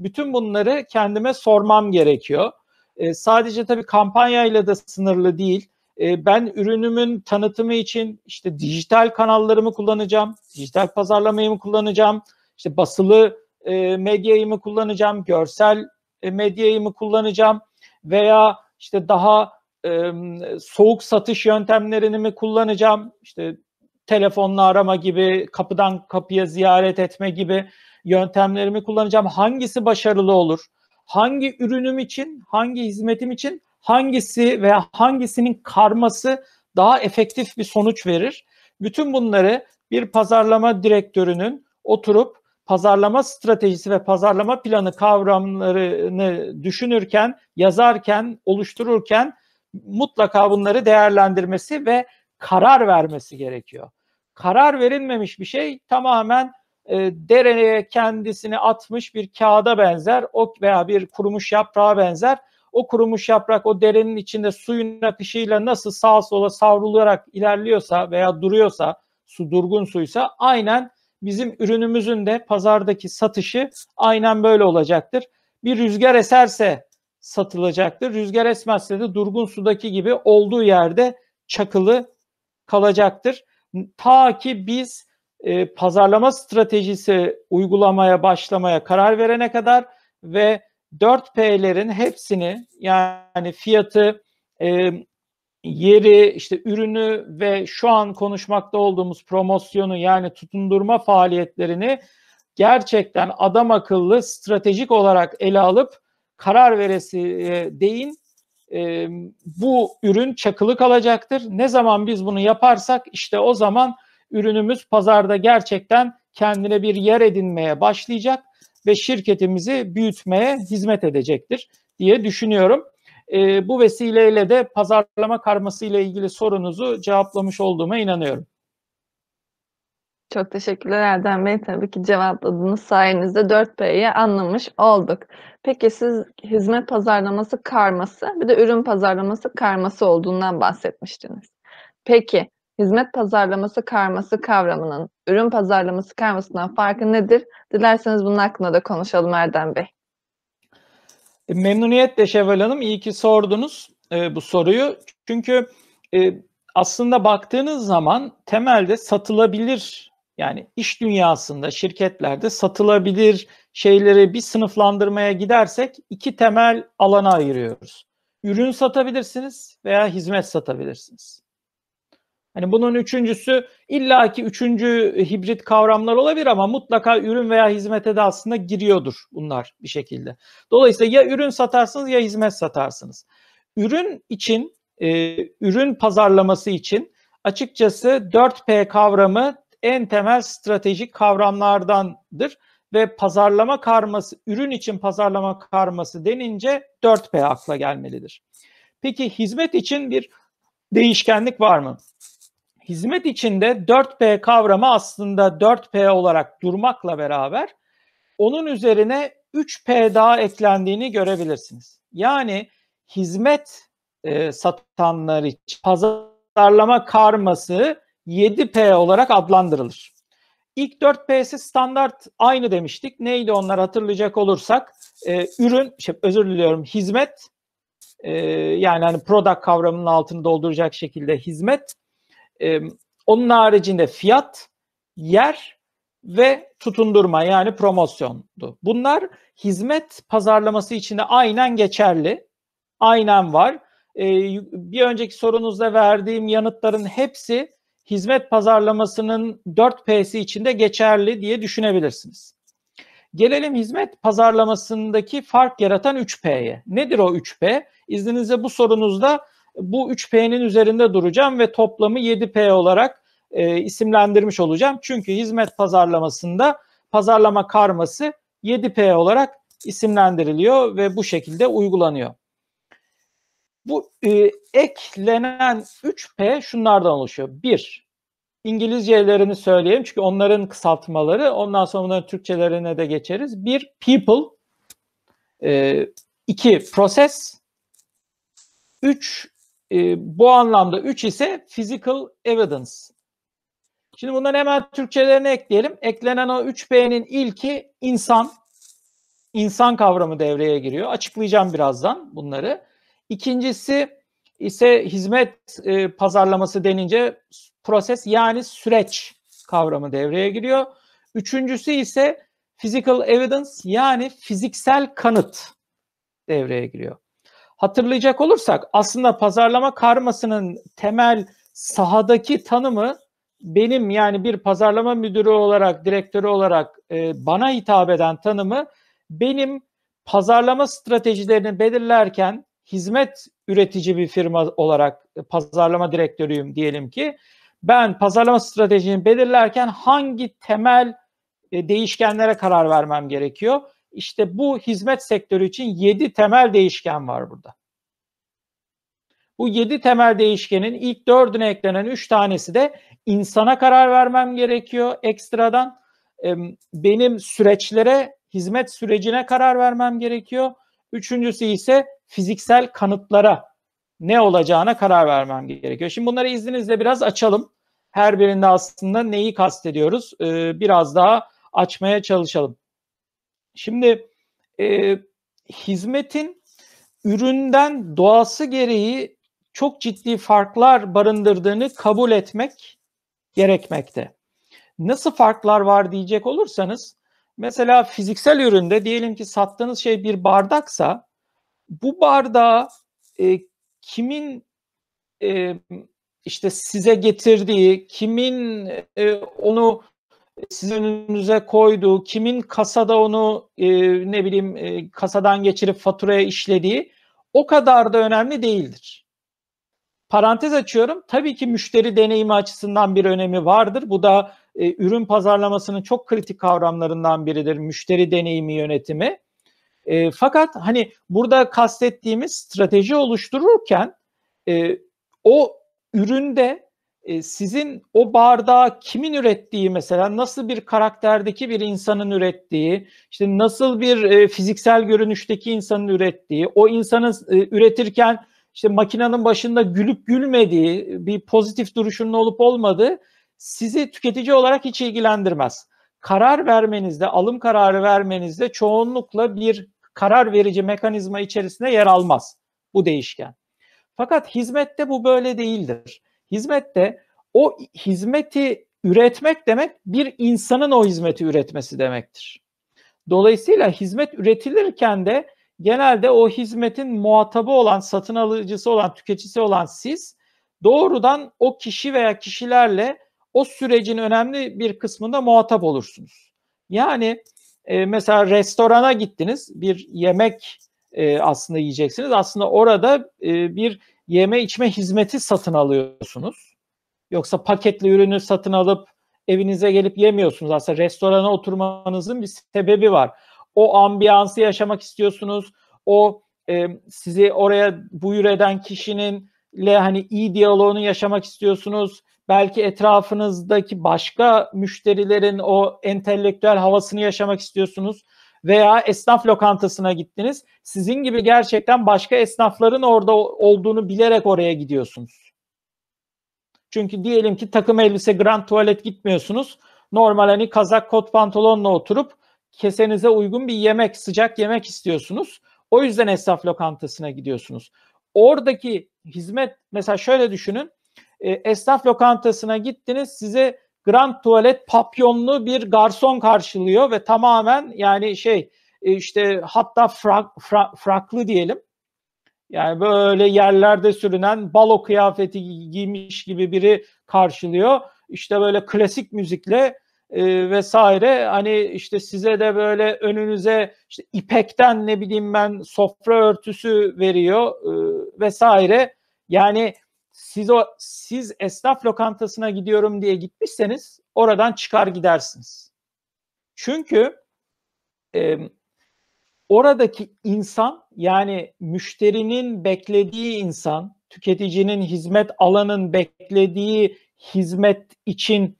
Bütün bunları kendime sormam gerekiyor. E, sadece tabii kampanyayla da sınırlı değil. E, ben ürünümün tanıtımı için işte dijital kanallarımı kullanacağım, dijital pazarlamayı mı kullanacağım, işte basılı e, medyayı mı kullanacağım, görsel e, medyayı mı kullanacağım veya işte daha e, soğuk satış yöntemlerini mi kullanacağım? İşte telefonla arama gibi, kapıdan kapıya ziyaret etme gibi yöntemlerimi kullanacağım. Hangisi başarılı olur? Hangi ürünüm için, hangi hizmetim için hangisi veya hangisinin karması daha efektif bir sonuç verir? Bütün bunları bir pazarlama direktörünün oturup pazarlama stratejisi ve pazarlama planı kavramlarını düşünürken, yazarken, oluştururken mutlaka bunları değerlendirmesi ve karar vermesi gerekiyor. Karar verilmemiş bir şey tamamen e, dereye kendisini atmış bir kağıda benzer o veya bir kurumuş yaprağa benzer. O kurumuş yaprak o derenin içinde suyun akışıyla nasıl sağa sola savrularak ilerliyorsa veya duruyorsa su durgun suysa aynen bizim ürünümüzün de pazardaki satışı aynen böyle olacaktır. Bir rüzgar eserse satılacaktır. Rüzgar esmezse de durgun sudaki gibi olduğu yerde çakılı kalacaktır. Ta ki biz e, pazarlama stratejisi uygulamaya başlamaya karar verene kadar ve 4P'lerin hepsini yani fiyatı, e, yeri, işte ürünü ve şu an konuşmakta olduğumuz promosyonu yani tutundurma faaliyetlerini gerçekten adam akıllı stratejik olarak ele alıp karar veresi e, deyin e, bu ürün çakılı kalacaktır. Ne zaman biz bunu yaparsak işte o zaman ürünümüz pazarda gerçekten kendine bir yer edinmeye başlayacak ve şirketimizi büyütmeye hizmet edecektir diye düşünüyorum. E, bu vesileyle de pazarlama karması ile ilgili sorunuzu cevaplamış olduğuma inanıyorum. Çok teşekkürler Erdem Bey. Tabii ki cevapladığınız sayenizde 4P'yi anlamış olduk. Peki siz hizmet pazarlaması karması, bir de ürün pazarlaması karması olduğundan bahsetmiştiniz. Peki hizmet pazarlaması karması kavramının ürün pazarlaması karmasından farkı nedir? Dilerseniz bunun hakkında da konuşalım Erdem Bey. E, memnuniyetle Şevval Hanım. İyi ki sordunuz e, bu soruyu. Çünkü e, aslında baktığınız zaman temelde satılabilir yani iş dünyasında, şirketlerde satılabilir şeyleri bir sınıflandırmaya gidersek iki temel alana ayırıyoruz. Ürün satabilirsiniz veya hizmet satabilirsiniz. Hani bunun üçüncüsü illaki üçüncü hibrit kavramlar olabilir ama mutlaka ürün veya hizmete de aslında giriyordur bunlar bir şekilde. Dolayısıyla ya ürün satarsınız ya hizmet satarsınız. Ürün için, e, ürün pazarlaması için açıkçası 4P kavramı en temel stratejik kavramlardandır ve pazarlama karması, ürün için pazarlama karması denince 4P akla gelmelidir. Peki hizmet için bir değişkenlik var mı? Hizmet içinde 4P kavramı aslında 4P olarak durmakla beraber onun üzerine 3P daha eklendiğini görebilirsiniz. Yani hizmet e, satanlar için pazarlama karması 7P olarak adlandırılır. İlk 4P'si standart aynı demiştik. Neydi onlar hatırlayacak olursak? E, ürün, şey, özür diliyorum hizmet e, yani hani product kavramının altını dolduracak şekilde hizmet. E, onun haricinde fiyat, yer ve tutundurma yani promosyondu. Bunlar hizmet pazarlaması içinde aynen geçerli. Aynen var. E, bir önceki sorunuzda verdiğim yanıtların hepsi hizmet pazarlamasının 4P'si içinde geçerli diye düşünebilirsiniz. Gelelim hizmet pazarlamasındaki fark yaratan 3P'ye. Nedir o 3P? İzninizle bu sorunuzda bu 3P'nin üzerinde duracağım ve toplamı 7P olarak e, isimlendirmiş olacağım. Çünkü hizmet pazarlamasında pazarlama karması 7P olarak isimlendiriliyor ve bu şekilde uygulanıyor. Bu e, eklenen 3P şunlardan oluşuyor. Bir, İngilizcelerini söyleyeyim çünkü onların kısaltmaları. Ondan sonra bunların Türkçelerine de geçeriz. Bir, people. E, iki, process. Üç, e, bu anlamda üç ise physical evidence. Şimdi bunların hemen Türkçelerini ekleyelim. Eklenen o 3P'nin ilki insan. İnsan kavramı devreye giriyor. Açıklayacağım birazdan bunları. İkincisi ise hizmet e, pazarlaması denince proses yani süreç kavramı devreye giriyor. Üçüncüsü ise physical evidence yani fiziksel kanıt devreye giriyor. Hatırlayacak olursak aslında pazarlama karmasının temel sahadaki tanımı benim yani bir pazarlama müdürü olarak, direktörü olarak e, bana hitap eden tanımı benim pazarlama stratejilerini belirlerken hizmet üretici bir firma olarak pazarlama direktörüyüm diyelim ki ben pazarlama stratejini belirlerken hangi temel e, değişkenlere karar vermem gerekiyor? İşte bu hizmet sektörü için 7 temel değişken var burada. Bu 7 temel değişkenin ilk dördüne eklenen 3 tanesi de insana karar vermem gerekiyor ekstradan. Benim süreçlere, hizmet sürecine karar vermem gerekiyor. Üçüncüsü ise fiziksel kanıtlara ne olacağına karar vermem gerekiyor. Şimdi bunları izninizle biraz açalım. her birinde aslında neyi kastediyoruz e, biraz daha açmaya çalışalım. Şimdi e, hizmetin üründen doğası gereği çok ciddi farklar barındırdığını kabul etmek gerekmekte. Nasıl farklar var diyecek olursanız mesela fiziksel üründe diyelim ki sattığınız şey bir bardaksa bu bardağı e, kimin e, işte size getirdiği, kimin e, onu sizin önünüze koyduğu, kimin kasada onu e, ne bileyim e, kasadan geçirip faturaya işlediği o kadar da önemli değildir. Parantez açıyorum. Tabii ki müşteri deneyimi açısından bir önemi vardır. Bu da e, ürün pazarlamasının çok kritik kavramlarından biridir. Müşteri deneyimi yönetimi. E, fakat hani burada kastettiğimiz strateji oluştururken e, o üründe sizin o bardağı kimin ürettiği mesela nasıl bir karakterdeki bir insanın ürettiği, işte nasıl bir fiziksel görünüşteki insanın ürettiği, o insanın üretirken işte makinenin başında gülüp gülmediği, bir pozitif duruşunun olup olmadığı sizi tüketici olarak hiç ilgilendirmez. Karar vermenizde, alım kararı vermenizde çoğunlukla bir karar verici mekanizma içerisinde yer almaz bu değişken. Fakat hizmette bu böyle değildir. Hizmette o hizmeti üretmek demek bir insanın o hizmeti üretmesi demektir. Dolayısıyla hizmet üretilirken de genelde o hizmetin muhatabı olan, satın alıcısı olan, tüketicisi olan siz doğrudan o kişi veya kişilerle o sürecin önemli bir kısmında muhatap olursunuz. Yani e, mesela restorana gittiniz, bir yemek e, aslında yiyeceksiniz. Aslında orada e, bir yeme içme hizmeti satın alıyorsunuz. Yoksa paketli ürünü satın alıp evinize gelip yemiyorsunuz. Aslında restorana oturmanızın bir sebebi var. O ambiyansı yaşamak istiyorsunuz. O e, sizi oraya buyur eden kişinin ile hani iyi diyaloğunu yaşamak istiyorsunuz. Belki etrafınızdaki başka müşterilerin o entelektüel havasını yaşamak istiyorsunuz veya esnaf lokantasına gittiniz. Sizin gibi gerçekten başka esnafların orada olduğunu bilerek oraya gidiyorsunuz. Çünkü diyelim ki takım elbise grand tuvalet gitmiyorsunuz. Normal hani kazak kot pantolonla oturup kesenize uygun bir yemek, sıcak yemek istiyorsunuz. O yüzden esnaf lokantasına gidiyorsunuz. Oradaki hizmet mesela şöyle düşünün. E, esnaf lokantasına gittiniz size grand tuvalet papyonlu bir garson karşılıyor ve tamamen yani şey e, işte hatta frak, frak, fraklı diyelim. Yani böyle yerlerde sürünen balo kıyafeti giymiş gibi biri karşılıyor. İşte böyle klasik müzikle e, vesaire hani işte size de böyle önünüze işte ipekten ne bileyim ben sofra örtüsü veriyor e, vesaire. Yani siz o siz esnaf lokantasına gidiyorum diye gitmişseniz oradan çıkar gidersiniz. Çünkü e, oradaki insan yani müşterinin beklediği insan, tüketicinin hizmet alanın beklediği hizmet için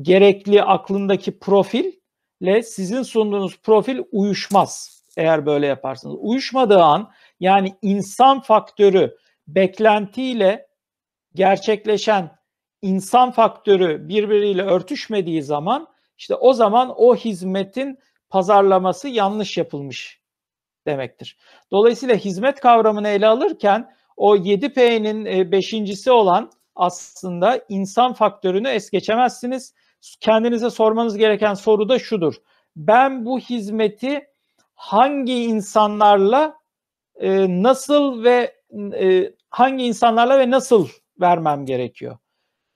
gerekli aklındaki profille sizin sunduğunuz profil uyuşmaz eğer böyle yaparsanız. Uyuşmadığı an yani insan faktörü beklentiyle gerçekleşen insan faktörü birbiriyle örtüşmediği zaman işte o zaman o hizmetin pazarlaması yanlış yapılmış demektir. Dolayısıyla hizmet kavramını ele alırken o 7P'nin e, beşincisi olan aslında insan faktörünü es geçemezsiniz. Kendinize sormanız gereken soru da şudur. Ben bu hizmeti hangi insanlarla e, nasıl ve e, hangi insanlarla ve nasıl vermem gerekiyor?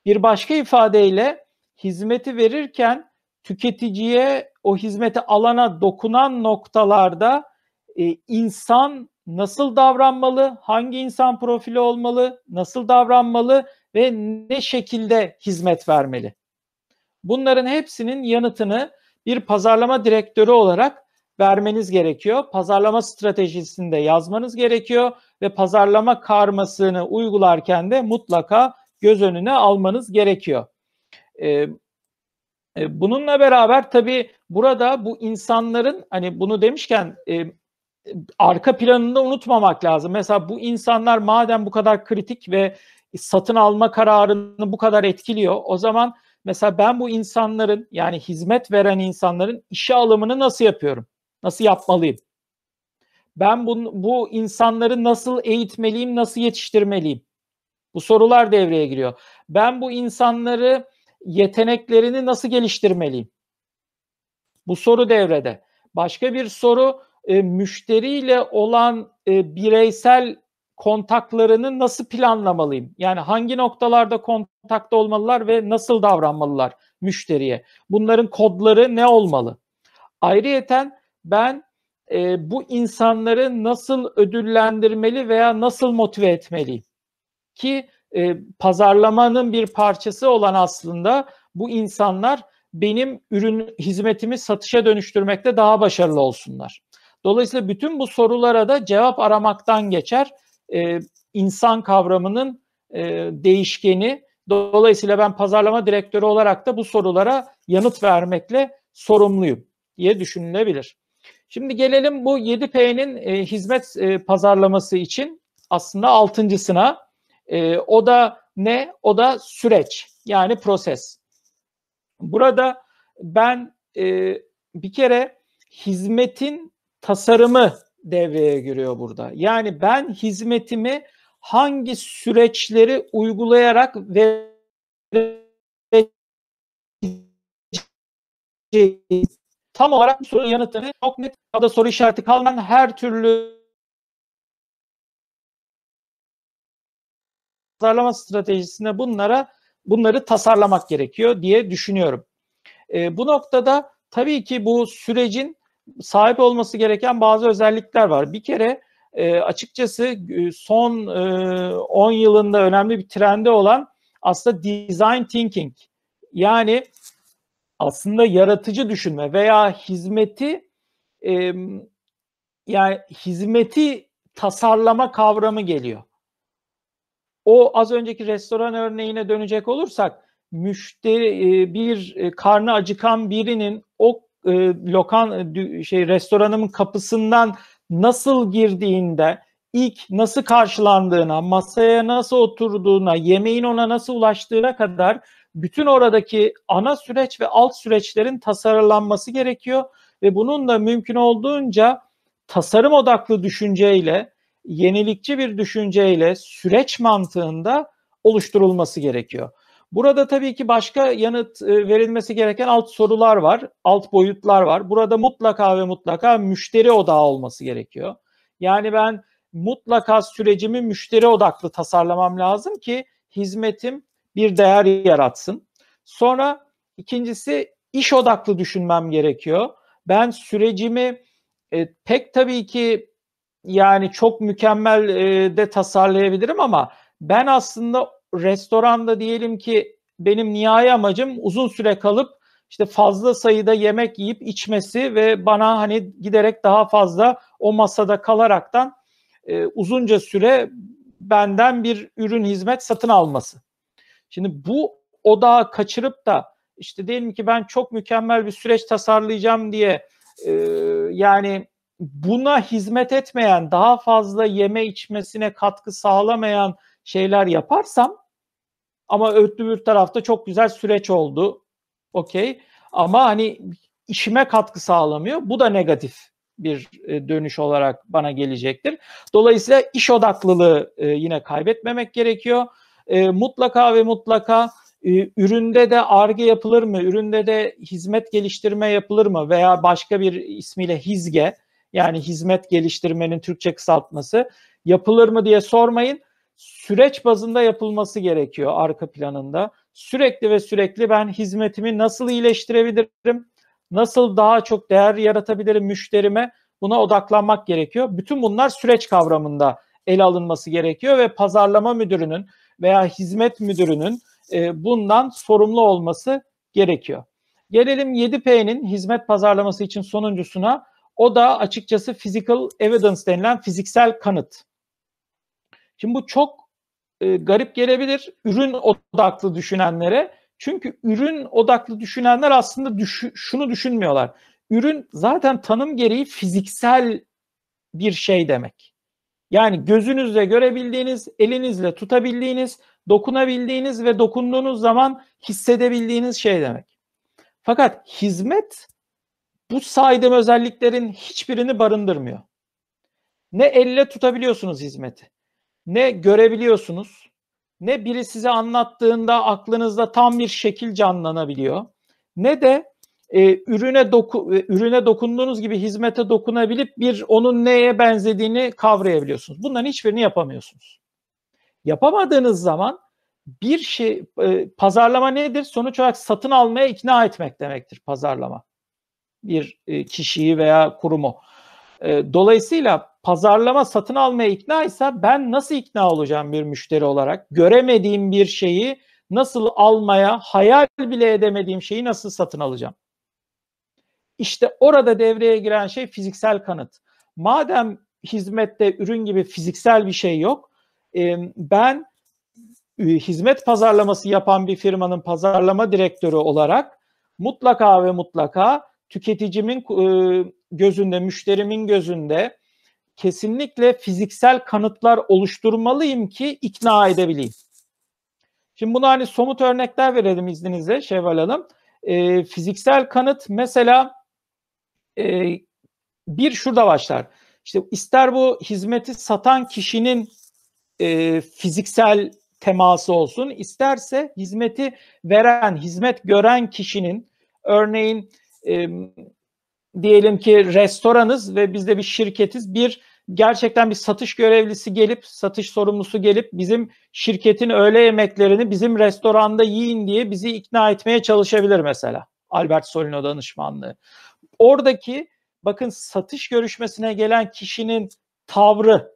Bir başka ifadeyle hizmeti verirken tüketiciye o hizmeti alana dokunan noktalarda e, insan nasıl davranmalı, hangi insan profili olmalı, nasıl davranmalı ve ne şekilde hizmet vermeli? Bunların hepsinin yanıtını bir pazarlama direktörü olarak vermeniz gerekiyor. Pazarlama stratejisinde yazmanız gerekiyor ve pazarlama karmasını uygularken de mutlaka göz önüne almanız gerekiyor. Ee, bununla beraber tabii burada bu insanların hani bunu demişken e, arka planını unutmamak lazım. Mesela bu insanlar madem bu kadar kritik ve satın alma kararını bu kadar etkiliyor. O zaman mesela ben bu insanların yani hizmet veren insanların işe alımını nasıl yapıyorum? Nasıl yapmalıyım? Ben bu, bu insanları nasıl eğitmeliyim, nasıl yetiştirmeliyim? Bu sorular devreye giriyor. Ben bu insanları yeteneklerini nasıl geliştirmeliyim? Bu soru devrede. Başka bir soru e, müşteriyle olan e, bireysel kontaklarını nasıl planlamalıyım? Yani hangi noktalarda kontakta olmalılar ve nasıl davranmalılar müşteriye? Bunların kodları ne olmalı? Ayrıyeten ben e, bu insanları nasıl ödüllendirmeli veya nasıl motive etmeliyim? Ki e, pazarlamanın bir parçası olan aslında bu insanlar benim ürün hizmetimi satışa dönüştürmekte daha başarılı olsunlar. Dolayısıyla bütün bu sorulara da cevap aramaktan geçer. E, insan kavramının e, değişkeni. Dolayısıyla ben pazarlama direktörü olarak da bu sorulara yanıt vermekle sorumluyum diye düşünülebilir. Şimdi gelelim bu 7P'nin e, hizmet e, pazarlaması için aslında altıncısına. E, o da ne? O da süreç yani proses. Burada ben e, bir kere hizmetin tasarımı devreye giriyor burada. Yani ben hizmetimi hangi süreçleri uygulayarak ve tam olarak bu sorunun yanıtını çok net da soru işareti kalmadan her türlü pazarlama stratejisine bunlara bunları tasarlamak gerekiyor diye düşünüyorum. E, bu noktada tabii ki bu sürecin sahip olması gereken bazı özellikler var. Bir kere e, açıkçası e, son e, 10 yılında önemli bir trende olan aslında design thinking. Yani aslında yaratıcı düşünme veya hizmeti e, yani hizmeti tasarlama kavramı geliyor. O az önceki restoran örneğine dönecek olursak müşteri e, bir e, karnı acıkan birinin o e, lokan şey restoranımın kapısından nasıl girdiğinde ilk nasıl karşılandığına, masaya nasıl oturduğuna, yemeğin ona nasıl ulaştığına kadar bütün oradaki ana süreç ve alt süreçlerin tasarlanması gerekiyor ve bunun da mümkün olduğunca tasarım odaklı düşünceyle, yenilikçi bir düşünceyle süreç mantığında oluşturulması gerekiyor. Burada tabii ki başka yanıt e, verilmesi gereken alt sorular var, alt boyutlar var. Burada mutlaka ve mutlaka müşteri odağı olması gerekiyor. Yani ben mutlaka sürecimi müşteri odaklı tasarlamam lazım ki hizmetim bir değer yaratsın. Sonra ikincisi iş odaklı düşünmem gerekiyor. Ben sürecimi e, pek tabii ki yani çok mükemmel e, de tasarlayabilirim ama ben aslında restoranda diyelim ki benim nihai amacım uzun süre kalıp işte fazla sayıda yemek yiyip içmesi ve bana hani giderek daha fazla o masada kalaraktan e, uzunca süre benden bir ürün hizmet satın alması. Şimdi bu odağı kaçırıp da işte diyelim ki ben çok mükemmel bir süreç tasarlayacağım diye e, yani buna hizmet etmeyen, daha fazla yeme içmesine katkı sağlamayan şeyler yaparsam ama öbür tarafta çok güzel süreç oldu. Okey. Ama hani işime katkı sağlamıyor. Bu da negatif bir e, dönüş olarak bana gelecektir. Dolayısıyla iş odaklılığı e, yine kaybetmemek gerekiyor. E, mutlaka ve mutlaka üründe de ARGE yapılır mı? Üründe de hizmet geliştirme yapılır mı? Veya başka bir ismiyle HİZGE yani hizmet geliştirmenin Türkçe kısaltması yapılır mı diye sormayın süreç bazında yapılması gerekiyor arka planında. Sürekli ve sürekli ben hizmetimi nasıl iyileştirebilirim? Nasıl daha çok değer yaratabilirim müşterime? Buna odaklanmak gerekiyor. Bütün bunlar süreç kavramında ele alınması gerekiyor ve pazarlama müdürünün veya hizmet müdürünün e, bundan sorumlu olması gerekiyor. Gelelim 7P'nin hizmet pazarlaması için sonuncusuna. O da açıkçası physical evidence denilen fiziksel kanıt. Şimdi bu çok e, garip gelebilir ürün odaklı düşünenlere. Çünkü ürün odaklı düşünenler aslında düş- şunu düşünmüyorlar. Ürün zaten tanım gereği fiziksel bir şey demek. Yani gözünüzle görebildiğiniz, elinizle tutabildiğiniz, dokunabildiğiniz ve dokunduğunuz zaman hissedebildiğiniz şey demek. Fakat hizmet bu saydığım özelliklerin hiçbirini barındırmıyor. Ne elle tutabiliyorsunuz hizmeti, ne görebiliyorsunuz, ne biri size anlattığında aklınızda tam bir şekil canlanabiliyor, ne de e, ürüne doku, e, ürüne dokunduğunuz gibi hizmete dokunabilip bir onun neye benzediğini kavrayabiliyorsunuz. Bunların hiçbirini yapamıyorsunuz. Yapamadığınız zaman bir şey e, pazarlama nedir? Sonuç olarak satın almaya ikna etmek demektir pazarlama. Bir e, kişiyi veya kurumu. E, dolayısıyla pazarlama satın almaya ikna ise ben nasıl ikna olacağım bir müşteri olarak? Göremediğim bir şeyi nasıl almaya, hayal bile edemediğim şeyi nasıl satın alacağım? İşte orada devreye giren şey fiziksel kanıt. Madem hizmette ürün gibi fiziksel bir şey yok, ben hizmet pazarlaması yapan bir firmanın pazarlama direktörü olarak mutlaka ve mutlaka tüketicimin gözünde, müşterimin gözünde kesinlikle fiziksel kanıtlar oluşturmalıyım ki ikna edebileyim. Şimdi buna hani somut örnekler verelim izninizle Şevval Hanım. E, fiziksel kanıt mesela e, bir şurada başlar. İşte ister bu hizmeti satan kişinin e, fiziksel teması olsun, isterse hizmeti veren, hizmet gören kişinin örneğin e, diyelim ki restoranız ve biz de bir şirketiz. Bir gerçekten bir satış görevlisi gelip, satış sorumlusu gelip bizim şirketin öğle yemeklerini bizim restoranda yiyin diye bizi ikna etmeye çalışabilir mesela. Albert Solino danışmanlığı. Oradaki bakın satış görüşmesine gelen kişinin tavrı,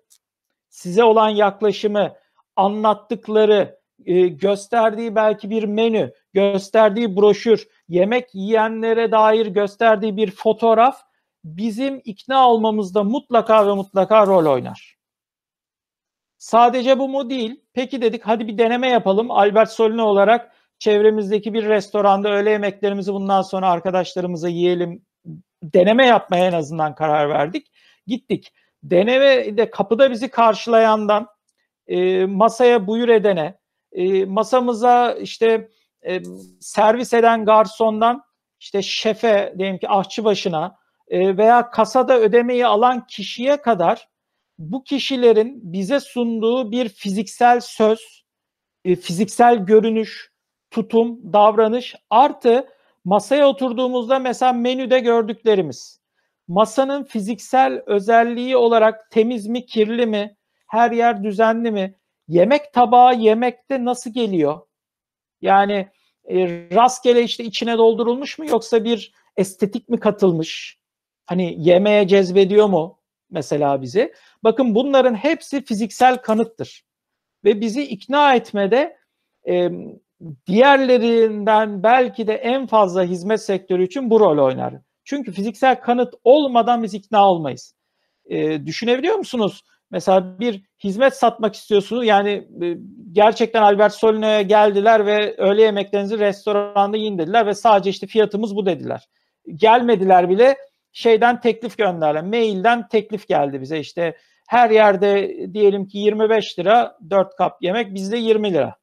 size olan yaklaşımı, anlattıkları, e, gösterdiği belki bir menü, gösterdiği broşür, yemek yiyenlere dair gösterdiği bir fotoğraf bizim ikna olmamızda mutlaka ve mutlaka rol oynar. Sadece bu mu değil? Peki dedik hadi bir deneme yapalım. Albert Solino olarak çevremizdeki bir restoranda öğle yemeklerimizi bundan sonra arkadaşlarımıza yiyelim. Deneme yapmaya en azından karar verdik. Gittik. Deneme de kapıda bizi karşılayandan e, masaya buyur edene, e, masamıza işte e, servis eden garsondan işte şefe diyelim ki ahçı başına e, veya kasada ödemeyi alan kişiye kadar bu kişilerin bize sunduğu bir fiziksel söz, e, fiziksel görünüş, tutum, davranış artı masaya oturduğumuzda mesela menüde gördüklerimiz. Masanın fiziksel özelliği olarak temiz mi, kirli mi, her yer düzenli mi? Yemek tabağı yemekte nasıl geliyor? Yani e, rastgele işte içine doldurulmuş mu yoksa bir estetik mi katılmış? Hani yemeğe cezbediyor mu mesela bizi? Bakın bunların hepsi fiziksel kanıttır. Ve bizi ikna etmede e, diğerlerinden belki de en fazla hizmet sektörü için bu rol oynar. Çünkü fiziksel kanıt olmadan biz ikna olmayız. E, düşünebiliyor musunuz? Mesela bir hizmet satmak istiyorsunuz. Yani e, gerçekten Albert Solino'ya geldiler ve öğle yemeklerinizi restoranda yiyin dediler ve sadece işte fiyatımız bu dediler. Gelmediler bile şeyden teklif gönderdiler. Mailden teklif geldi bize işte her yerde diyelim ki 25 lira 4 kap yemek bizde 20 lira.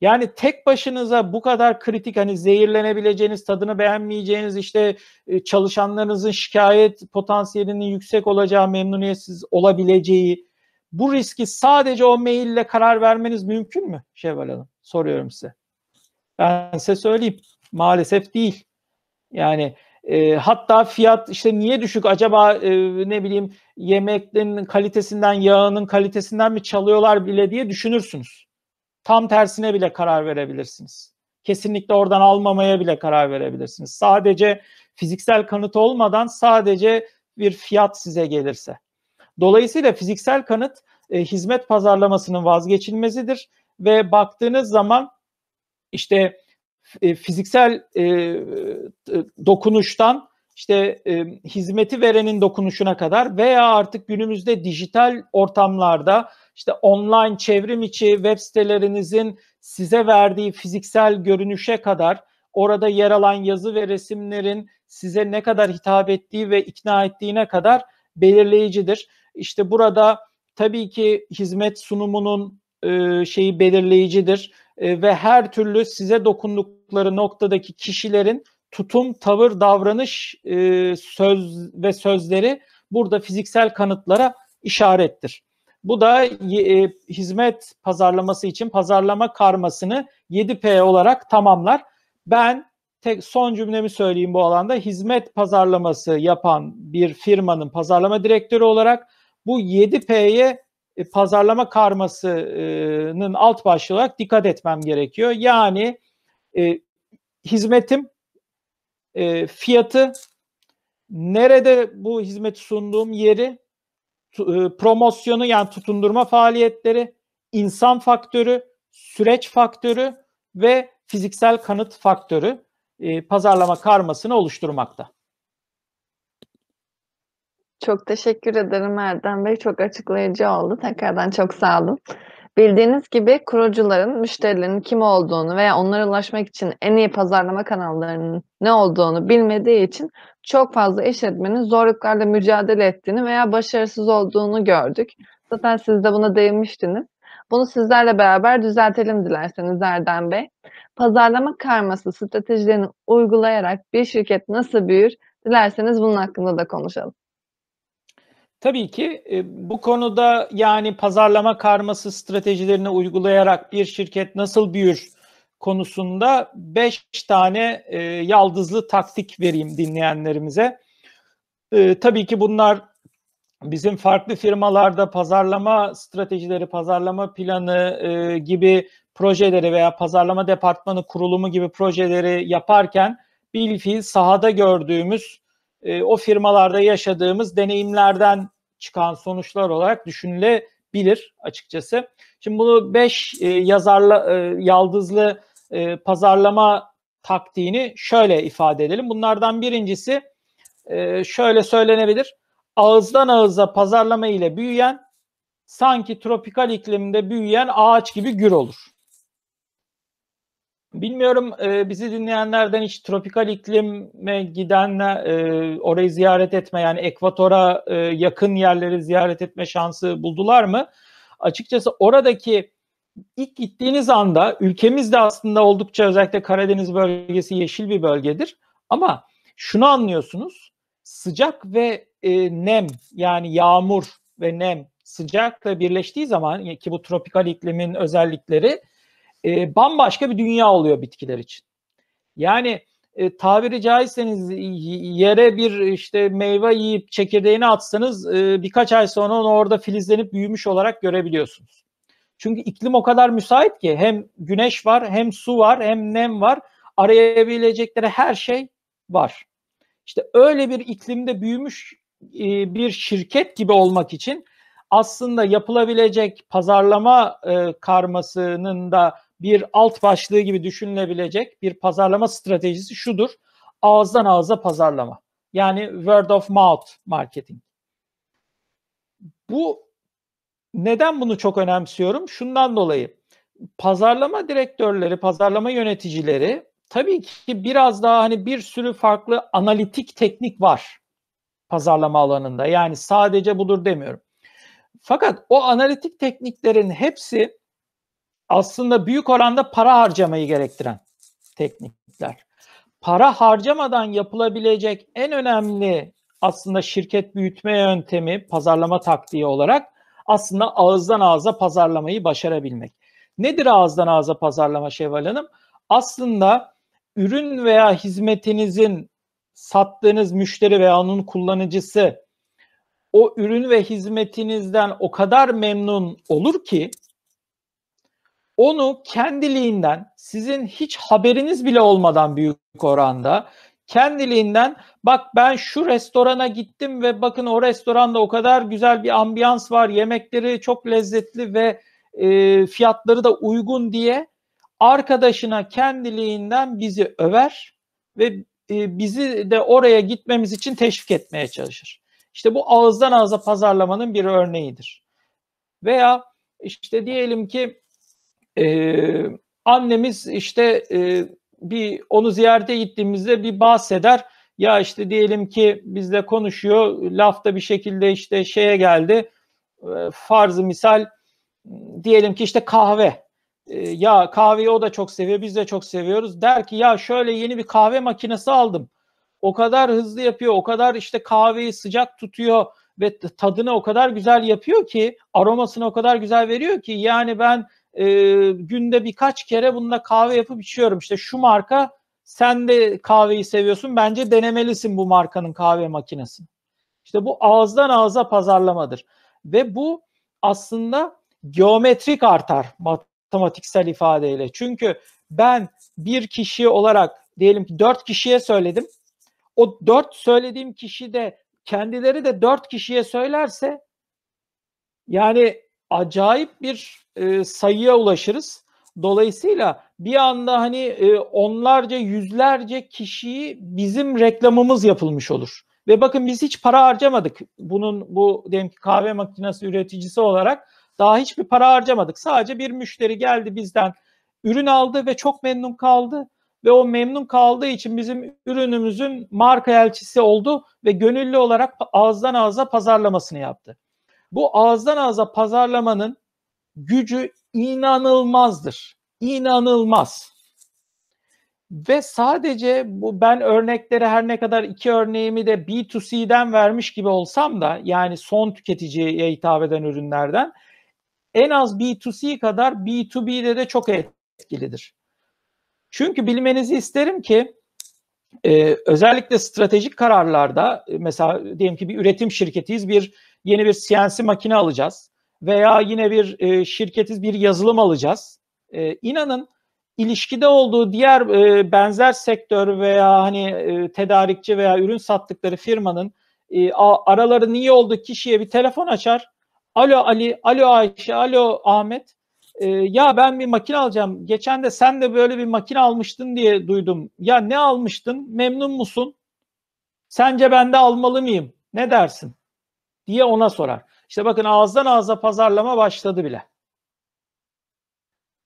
Yani tek başınıza bu kadar kritik hani zehirlenebileceğiniz, tadını beğenmeyeceğiniz işte e, çalışanlarınızın şikayet potansiyelinin yüksek olacağı, memnuniyetsiz olabileceği bu riski sadece o maille karar vermeniz mümkün mü Şevval Hanım? Soruyorum size. Ben size söyleyeyim. Maalesef değil. Yani e, hatta fiyat işte niye düşük acaba e, ne bileyim yemeklerin kalitesinden, yağının kalitesinden mi çalıyorlar bile diye düşünürsünüz. Tam tersine bile karar verebilirsiniz. Kesinlikle oradan almamaya bile karar verebilirsiniz. Sadece fiziksel kanıt olmadan sadece bir fiyat size gelirse. Dolayısıyla fiziksel kanıt e, hizmet pazarlamasının vazgeçilmezidir ve baktığınız zaman işte e, fiziksel e, dokunuştan işte e, hizmeti verenin dokunuşuna kadar veya artık günümüzde dijital ortamlarda işte online çevrim içi web sitelerinizin size verdiği fiziksel görünüşe kadar orada yer alan yazı ve resimlerin size ne kadar hitap ettiği ve ikna ettiğine kadar belirleyicidir. İşte burada tabii ki hizmet sunumunun e, şeyi belirleyicidir e, ve her türlü size dokundukları noktadaki kişilerin tutum, tavır, davranış, e, söz ve sözleri burada fiziksel kanıtlara işarettir. Bu da e, hizmet pazarlaması için pazarlama karmasını 7P olarak tamamlar. Ben tek son cümlemi söyleyeyim bu alanda. Hizmet pazarlaması yapan bir firmanın pazarlama direktörü olarak bu 7P'ye e, pazarlama karmasının alt başlığı olarak dikkat etmem gerekiyor. Yani e, hizmetim, e, fiyatı, nerede bu hizmeti sunduğum yeri, promosyonu yani tutundurma faaliyetleri, insan faktörü, süreç faktörü ve fiziksel kanıt faktörü e, pazarlama karmasını oluşturmakta. Çok teşekkür ederim Erdem Bey. Çok açıklayıcı oldu. Tekrardan çok sağ olun. Bildiğiniz gibi kurucuların müşterilerin kim olduğunu veya onlara ulaşmak için en iyi pazarlama kanallarının ne olduğunu bilmediği için çok fazla işletmenin zorluklarla mücadele ettiğini veya başarısız olduğunu gördük. Zaten siz de buna değinmiştiniz. Bunu sizlerle beraber düzeltelim dilerseniz Erdem Bey. Pazarlama karması stratejilerini uygulayarak bir şirket nasıl büyür? Dilerseniz bunun hakkında da konuşalım. Tabii ki e, bu konuda yani pazarlama karması stratejilerini uygulayarak bir şirket nasıl büyür konusunda 5 tane e, yaldızlı taktik vereyim dinleyenlerimize. E, tabii ki bunlar bizim farklı firmalarda pazarlama stratejileri, pazarlama planı e, gibi projeleri veya pazarlama departmanı kurulumu gibi projeleri yaparken bilfiil sahada gördüğümüz o firmalarda yaşadığımız deneyimlerden çıkan sonuçlar olarak düşünülebilir açıkçası. Şimdi bunu 5 e, yazarla e, yaldızlı e, pazarlama taktiğini şöyle ifade edelim. Bunlardan birincisi e, şöyle söylenebilir. Ağızdan ağıza pazarlama ile büyüyen sanki tropikal iklimde büyüyen ağaç gibi gür olur. Bilmiyorum e, bizi dinleyenlerden hiç tropikal iklime giden, e, orayı ziyaret etme yani ekvatora e, yakın yerleri ziyaret etme şansı buldular mı? Açıkçası oradaki ilk gittiğiniz anda ülkemizde aslında oldukça özellikle Karadeniz bölgesi yeşil bir bölgedir. Ama şunu anlıyorsunuz sıcak ve e, nem yani yağmur ve nem sıcakla birleştiği zaman ki bu tropikal iklimin özellikleri e, bambaşka bir dünya oluyor bitkiler için. Yani e, tabiri caizseniz yere bir işte meyve yiyip çekirdeğini atsanız e, birkaç ay sonra onu orada filizlenip büyümüş olarak görebiliyorsunuz. Çünkü iklim o kadar müsait ki hem güneş var hem su var hem nem var arayabilecekleri her şey var. İşte öyle bir iklimde büyümüş e, bir şirket gibi olmak için aslında yapılabilecek pazarlama e, karmasının da bir alt başlığı gibi düşünülebilecek bir pazarlama stratejisi şudur. Ağızdan ağıza pazarlama. Yani word of mouth marketing. Bu neden bunu çok önemsiyorum? Şundan dolayı pazarlama direktörleri, pazarlama yöneticileri tabii ki biraz daha hani bir sürü farklı analitik teknik var pazarlama alanında. Yani sadece budur demiyorum. Fakat o analitik tekniklerin hepsi aslında büyük oranda para harcamayı gerektiren teknikler. Para harcamadan yapılabilecek en önemli aslında şirket büyütme yöntemi, pazarlama taktiği olarak aslında ağızdan ağza pazarlamayı başarabilmek. Nedir ağızdan ağza pazarlama Şevval Hanım? Aslında ürün veya hizmetinizin sattığınız müşteri veya onun kullanıcısı o ürün ve hizmetinizden o kadar memnun olur ki onu kendiliğinden sizin hiç haberiniz bile olmadan büyük oranda kendiliğinden bak ben şu restorana gittim ve bakın o restoranda o kadar güzel bir ambiyans var yemekleri çok lezzetli ve e, fiyatları da uygun diye arkadaşına kendiliğinden bizi över ve e, bizi de oraya gitmemiz için teşvik etmeye çalışır. İşte bu ağızdan ağza pazarlamanın bir örneğidir. Veya işte diyelim ki ee, annemiz işte e, bir onu ziyarete gittiğimizde bir bahseder. Ya işte diyelim ki bizle konuşuyor, lafta bir şekilde işte şeye geldi. E, farzı misal diyelim ki işte kahve. E, ya kahveyi o da çok seviyor, biz de çok seviyoruz. Der ki ya şöyle yeni bir kahve makinesi aldım. O kadar hızlı yapıyor, o kadar işte kahveyi sıcak tutuyor ve tadını o kadar güzel yapıyor ki, aromasını o kadar güzel veriyor ki yani ben e, günde birkaç kere bununla kahve yapıp içiyorum. İşte şu marka sen de kahveyi seviyorsun. Bence denemelisin bu markanın kahve makinesini. İşte bu ağızdan ağza pazarlamadır. Ve bu aslında geometrik artar matematiksel ifadeyle. Çünkü ben bir kişi olarak diyelim ki dört kişiye söyledim. O dört söylediğim kişi de kendileri de dört kişiye söylerse yani acayip bir e, sayıya ulaşırız. Dolayısıyla bir anda hani e, onlarca yüzlerce kişiyi bizim reklamımız yapılmış olur. Ve bakın biz hiç para harcamadık. Bunun bu diyelim ki kahve makinesi üreticisi olarak daha hiçbir para harcamadık. Sadece bir müşteri geldi bizden ürün aldı ve çok memnun kaldı ve o memnun kaldığı için bizim ürünümüzün marka elçisi oldu ve gönüllü olarak ağızdan ağza pazarlamasını yaptı. Bu ağızdan ağza pazarlamanın gücü inanılmazdır. İnanılmaz. Ve sadece bu ben örnekleri her ne kadar iki örneğimi de B2C'den vermiş gibi olsam da yani son tüketiciye hitap eden ürünlerden en az B2C kadar B2B'de de çok etkilidir. Çünkü bilmenizi isterim ki e, özellikle stratejik kararlarda mesela diyelim ki bir üretim şirketiyiz bir yeni bir CNC makine alacağız veya yine bir e, şirketiz bir yazılım alacağız. E, inanın ilişkide olduğu diğer e, benzer sektör veya hani e, tedarikçi veya ürün sattıkları firmanın e, araların iyi olduğu kişiye bir telefon açar. Alo Ali, alo Ayşe, alo Ahmet. E, ya ben bir makine alacağım. Geçen de sen de böyle bir makine almıştın diye duydum. Ya ne almıştın? Memnun musun? Sence ben de almalı mıyım? Ne dersin? Diye ona sorar. İşte bakın ağızdan ağza pazarlama başladı bile.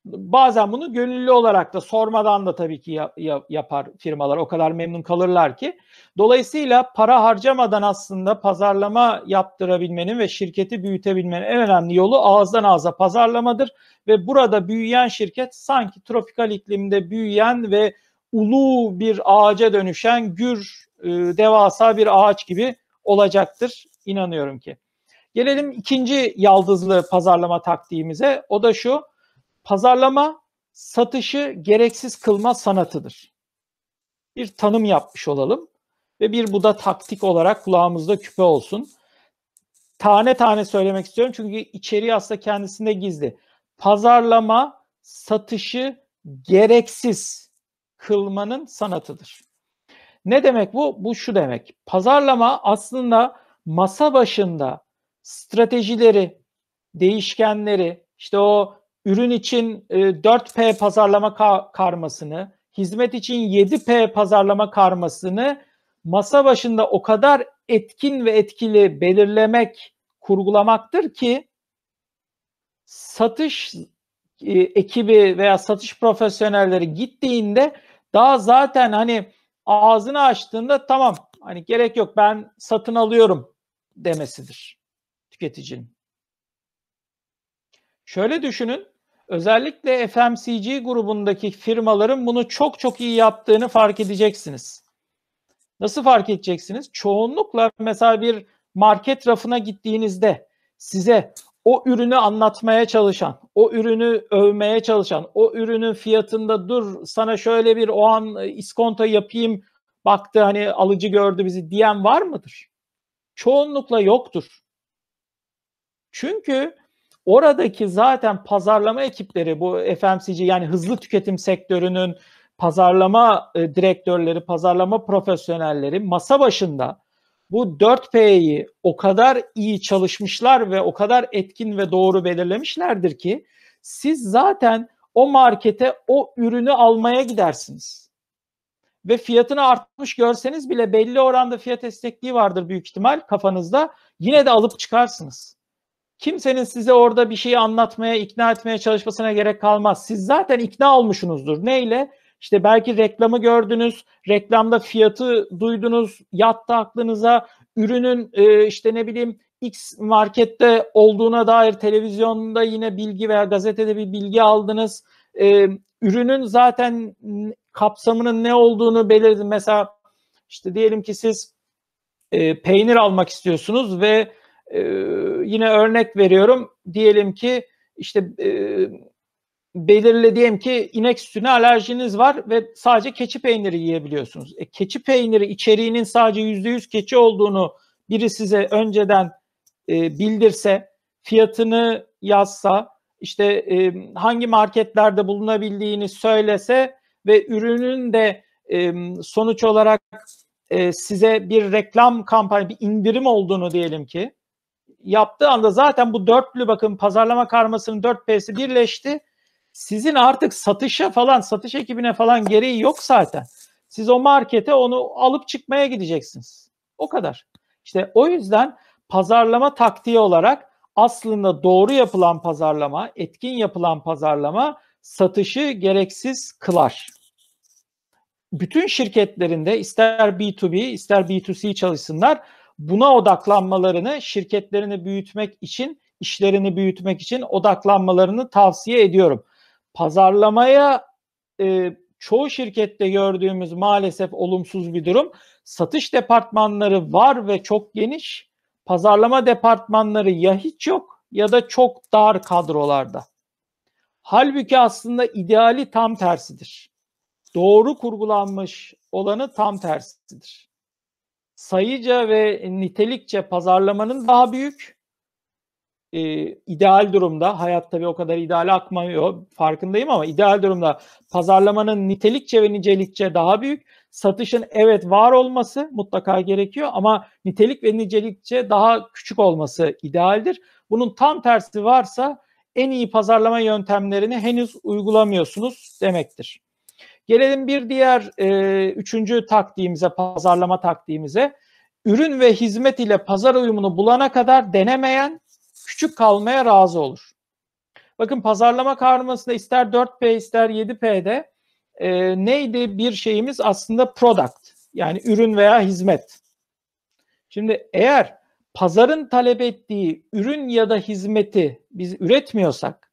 Bazen bunu gönüllü olarak da sormadan da tabii ki yapar firmalar. O kadar memnun kalırlar ki. Dolayısıyla para harcamadan aslında pazarlama yaptırabilmenin ve şirketi büyütebilmenin en önemli yolu ağızdan ağza pazarlamadır. Ve burada büyüyen şirket sanki tropikal iklimde büyüyen ve ulu bir ağaca dönüşen gür, e, devasa bir ağaç gibi olacaktır. İnanıyorum ki. Gelelim ikinci yaldızlı pazarlama taktiğimize. O da şu. Pazarlama satışı gereksiz kılma sanatıdır. Bir tanım yapmış olalım ve bir bu da taktik olarak kulağımızda küpe olsun. Tane tane söylemek istiyorum çünkü içeriği aslında kendisinde gizli. Pazarlama satışı gereksiz kılmanın sanatıdır. Ne demek bu? Bu şu demek. Pazarlama aslında masa başında stratejileri, değişkenleri, işte o ürün için 4P e, pazarlama karmasını, hizmet için 7P pazarlama karmasını masa başında o kadar etkin ve etkili belirlemek, kurgulamaktır ki satış e, ekibi veya satış profesyonelleri gittiğinde daha zaten hani ağzını açtığında tamam hani gerek yok ben satın alıyorum demesidir tüketicinin. Şöyle düşünün, özellikle FMCG grubundaki firmaların bunu çok çok iyi yaptığını fark edeceksiniz. Nasıl fark edeceksiniz? Çoğunlukla mesela bir market rafına gittiğinizde size o ürünü anlatmaya çalışan, o ürünü övmeye çalışan, o ürünün fiyatında dur sana şöyle bir o an iskonto yapayım baktı hani alıcı gördü bizi diyen var mıdır? Çoğunlukla yoktur. Çünkü oradaki zaten pazarlama ekipleri bu FMCG yani hızlı tüketim sektörünün pazarlama e, direktörleri, pazarlama profesyonelleri masa başında bu 4P'yi o kadar iyi çalışmışlar ve o kadar etkin ve doğru belirlemişlerdir ki siz zaten o markete o ürünü almaya gidersiniz. Ve fiyatını artmış görseniz bile belli oranda fiyat esnekliği vardır büyük ihtimal kafanızda. Yine de alıp çıkarsınız. Kimsenin size orada bir şeyi anlatmaya, ikna etmeye çalışmasına gerek kalmaz. Siz zaten ikna olmuşsunuzdur. Neyle? İşte belki reklamı gördünüz, reklamda fiyatı duydunuz, yattı aklınıza, ürünün e, işte ne bileyim X markette olduğuna dair televizyonda yine bilgi veya gazetede bir bilgi aldınız. E, ürünün zaten kapsamının ne olduğunu belirledin. Mesela işte diyelim ki siz e, peynir almak istiyorsunuz ve e, yine örnek veriyorum. Diyelim ki işte e, belirli diyelim ki inek sütüne alerjiniz var ve sadece keçi peyniri yiyebiliyorsunuz. E, keçi peyniri içeriğinin sadece %100 keçi olduğunu biri size önceden e, bildirse, fiyatını yazsa, işte e, hangi marketlerde bulunabildiğini söylese ve ürünün de e, sonuç olarak e, size bir reklam kampanya, bir indirim olduğunu diyelim ki yaptığı anda zaten bu dörtlü bakın pazarlama karmasının dört P'si birleşti. Sizin artık satışa falan, satış ekibine falan gereği yok zaten. Siz o markete onu alıp çıkmaya gideceksiniz. O kadar. İşte o yüzden pazarlama taktiği olarak aslında doğru yapılan pazarlama, etkin yapılan pazarlama satışı gereksiz kılar. Bütün şirketlerinde ister B2B ister B2C çalışsınlar buna odaklanmalarını şirketlerini büyütmek için, işlerini büyütmek için odaklanmalarını tavsiye ediyorum. Pazarlamaya e, çoğu şirkette gördüğümüz maalesef olumsuz bir durum. Satış departmanları var ve çok geniş. Pazarlama departmanları ya hiç yok ya da çok dar kadrolarda. Halbuki aslında ideali tam tersidir. Doğru kurgulanmış olanı tam tersidir. Sayıca ve nitelikçe pazarlamanın daha büyük, e, ideal durumda hayat tabii o kadar ideal akmıyor farkındayım ama ideal durumda pazarlamanın nitelikçe ve nicelikçe daha büyük. Satışın evet var olması mutlaka gerekiyor ama nitelik ve nicelikçe daha küçük olması idealdir. Bunun tam tersi varsa en iyi pazarlama yöntemlerini henüz uygulamıyorsunuz demektir. Gelelim bir diğer e, üçüncü taktiğimize, pazarlama taktiğimize. Ürün ve hizmet ile pazar uyumunu bulana kadar denemeyen küçük kalmaya razı olur. Bakın pazarlama karmasında ister 4P ister 7P'de e, neydi bir şeyimiz aslında product yani ürün veya hizmet. Şimdi eğer pazarın talep ettiği ürün ya da hizmeti biz üretmiyorsak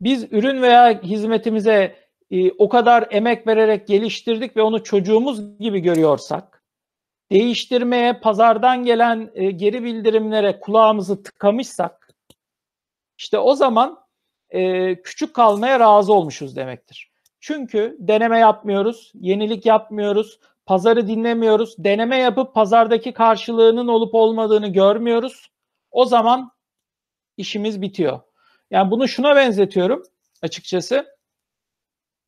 biz ürün veya hizmetimize e, o kadar emek vererek geliştirdik ve onu çocuğumuz gibi görüyorsak değiştirmeye, pazardan gelen e, geri bildirimlere kulağımızı tıkamışsak işte o zaman e, küçük kalmaya razı olmuşuz demektir. Çünkü deneme yapmıyoruz, yenilik yapmıyoruz, pazarı dinlemiyoruz, deneme yapıp pazardaki karşılığının olup olmadığını görmüyoruz. O zaman işimiz bitiyor. Yani bunu şuna benzetiyorum açıkçası.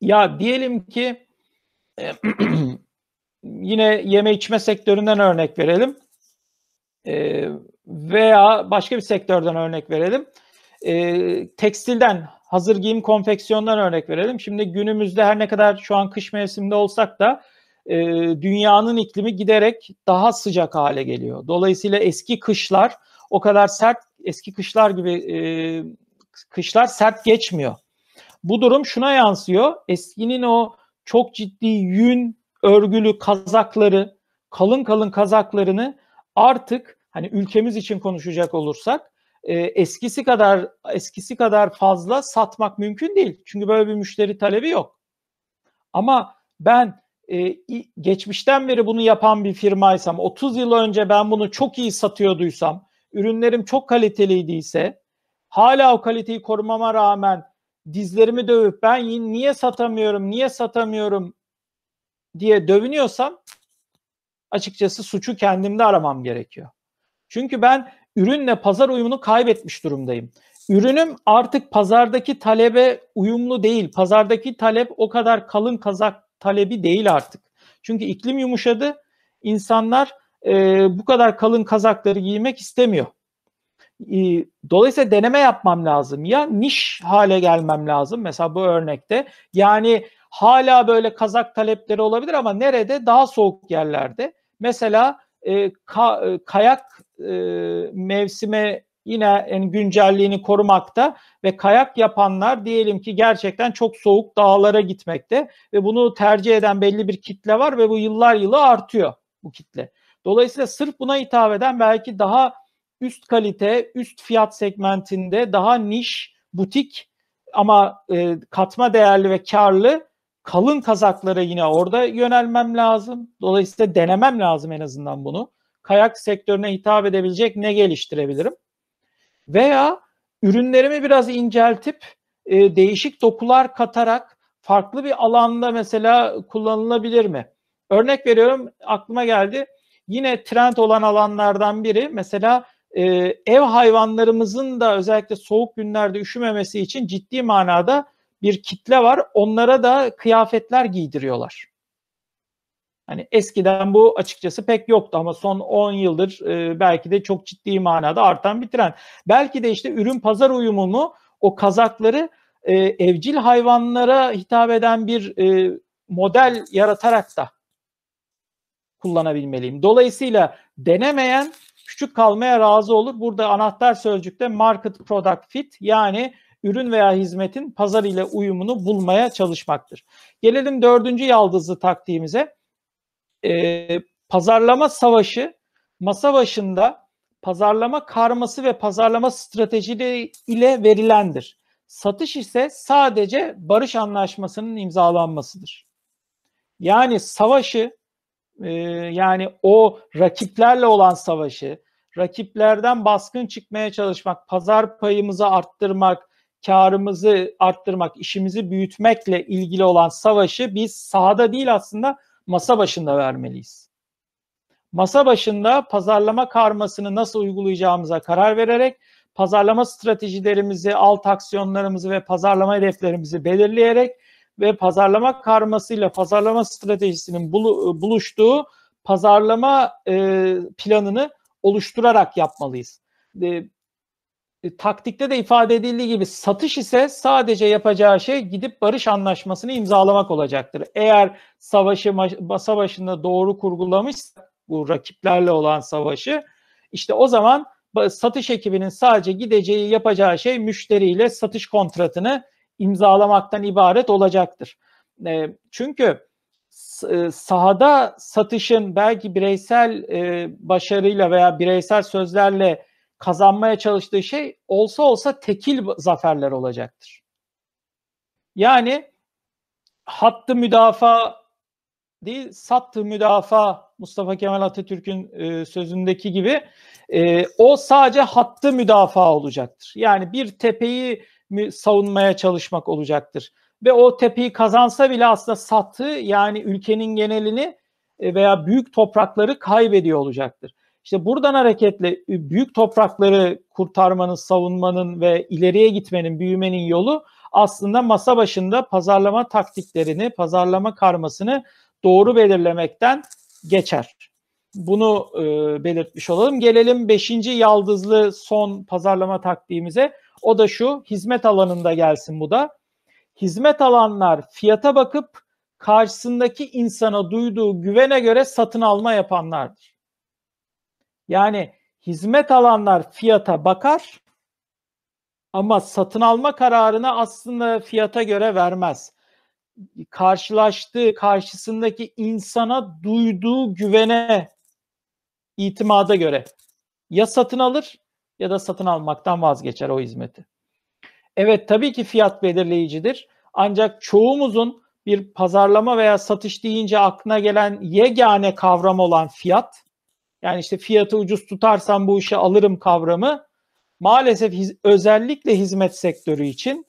Ya diyelim ki yine yeme içme sektöründen örnek verelim. E, veya başka bir sektörden örnek verelim. E, tekstilden, hazır giyim konfeksiyondan örnek verelim. Şimdi günümüzde her ne kadar şu an kış mevsiminde olsak da e, dünyanın iklimi giderek daha sıcak hale geliyor. Dolayısıyla eski kışlar o kadar sert, eski kışlar gibi e, kışlar sert geçmiyor. Bu durum şuna yansıyor. Eskinin o çok ciddi yün örgülü kazakları, kalın kalın kazaklarını artık hani ülkemiz için konuşacak olursak e, eskisi kadar eskisi kadar fazla satmak mümkün değil. Çünkü böyle bir müşteri talebi yok. Ama ben e, geçmişten beri bunu yapan bir firmaysam, 30 yıl önce ben bunu çok iyi satıyorduysam, ürünlerim çok kaliteliyse, hala o kaliteyi korumama rağmen dizlerimi dövüp ben niye satamıyorum, niye satamıyorum diye dövünüyorsam açıkçası suçu kendimde aramam gerekiyor. Çünkü ben ürünle pazar uyumunu kaybetmiş durumdayım. Ürünüm artık pazardaki talebe uyumlu değil. Pazardaki talep o kadar kalın kazak talebi değil artık. Çünkü iklim yumuşadı. İnsanlar e, bu kadar kalın kazakları giymek istemiyor. E, dolayısıyla deneme yapmam lazım. Ya niş hale gelmem lazım mesela bu örnekte. Yani hala böyle kazak talepleri olabilir ama nerede? Daha soğuk yerlerde. Mesela e, ka, e, kayak e, mevsime yine en güncelliğini korumakta ve kayak yapanlar diyelim ki gerçekten çok soğuk dağlara gitmekte ve bunu tercih eden belli bir kitle var ve bu yıllar yılı artıyor bu kitle. Dolayısıyla sırf buna hitap eden belki daha üst kalite, üst fiyat segmentinde daha niş, butik ama e, katma değerli ve karlı kalın kazaklara yine orada yönelmem lazım. Dolayısıyla denemem lazım en azından bunu. Kayak sektörüne hitap edebilecek ne geliştirebilirim? Veya ürünlerimi biraz inceltip e, değişik dokular katarak farklı bir alanda mesela kullanılabilir mi? Örnek veriyorum aklıma geldi. Yine trend olan alanlardan biri mesela e, ev hayvanlarımızın da özellikle soğuk günlerde üşümemesi için ciddi manada bir kitle var. Onlara da kıyafetler giydiriyorlar. Hani eskiden bu açıkçası pek yoktu ama son 10 yıldır e, belki de çok ciddi manada artan bir trend. Belki de işte ürün pazar uyumunu o kazakları e, evcil hayvanlara hitap eden bir e, model yaratarak da kullanabilmeliyim. Dolayısıyla denemeyen küçük kalmaya razı olur. Burada anahtar sözcükte market product fit yani ürün veya hizmetin pazar ile uyumunu bulmaya çalışmaktır. Gelelim dördüncü yaldızlı taktiğimize. Ee, pazarlama savaşı masa başında pazarlama karması ve pazarlama stratejileri ile verilendir. Satış ise sadece barış anlaşmasının imzalanmasıdır. Yani savaşı e, yani o rakiplerle olan savaşı, rakiplerden baskın çıkmaya çalışmak, pazar payımızı arttırmak, karımızı arttırmak, işimizi büyütmekle ilgili olan savaşı biz sahada değil aslında masa başında vermeliyiz. Masa başında pazarlama karmasını nasıl uygulayacağımıza karar vererek pazarlama stratejilerimizi, alt aksiyonlarımızı ve pazarlama hedeflerimizi belirleyerek ve pazarlama karmasıyla pazarlama stratejisinin buluştuğu pazarlama planını oluşturarak yapmalıyız. Taktikte de ifade edildiği gibi satış ise sadece yapacağı şey gidip barış anlaşmasını imzalamak olacaktır. Eğer savaşı masa başında doğru kurgulamışsa bu rakiplerle olan savaşı işte o zaman satış ekibinin sadece gideceği yapacağı şey müşteriyle satış kontratını imzalamaktan ibaret olacaktır. E, çünkü e, sahada satışın belki bireysel e, başarıyla veya bireysel sözlerle kazanmaya çalıştığı şey olsa olsa tekil zaferler olacaktır. Yani hattı müdafaa değil, sattı müdafaa Mustafa Kemal Atatürk'ün e, sözündeki gibi e, o sadece hattı müdafaa olacaktır. Yani bir tepeyi savunmaya çalışmak olacaktır. Ve o tepeyi kazansa bile aslında sattı yani ülkenin genelini e, veya büyük toprakları kaybediyor olacaktır. İşte buradan hareketle büyük toprakları kurtarmanın, savunmanın ve ileriye gitmenin, büyümenin yolu aslında masa başında pazarlama taktiklerini, pazarlama karmasını doğru belirlemekten geçer. Bunu e, belirtmiş olalım. Gelelim 5. yaldızlı son pazarlama taktiğimize. O da şu, hizmet alanında gelsin bu da. Hizmet alanlar fiyata bakıp karşısındaki insana duyduğu güvene göre satın alma yapanlardır. Yani hizmet alanlar fiyata bakar ama satın alma kararını aslında fiyata göre vermez. Karşılaştığı, karşısındaki insana duyduğu güvene, itimada göre ya satın alır ya da satın almaktan vazgeçer o hizmeti. Evet tabii ki fiyat belirleyicidir. Ancak çoğumuzun bir pazarlama veya satış deyince aklına gelen yegane kavram olan fiyat yani işte fiyatı ucuz tutarsam bu işi alırım kavramı maalesef hiz, özellikle hizmet sektörü için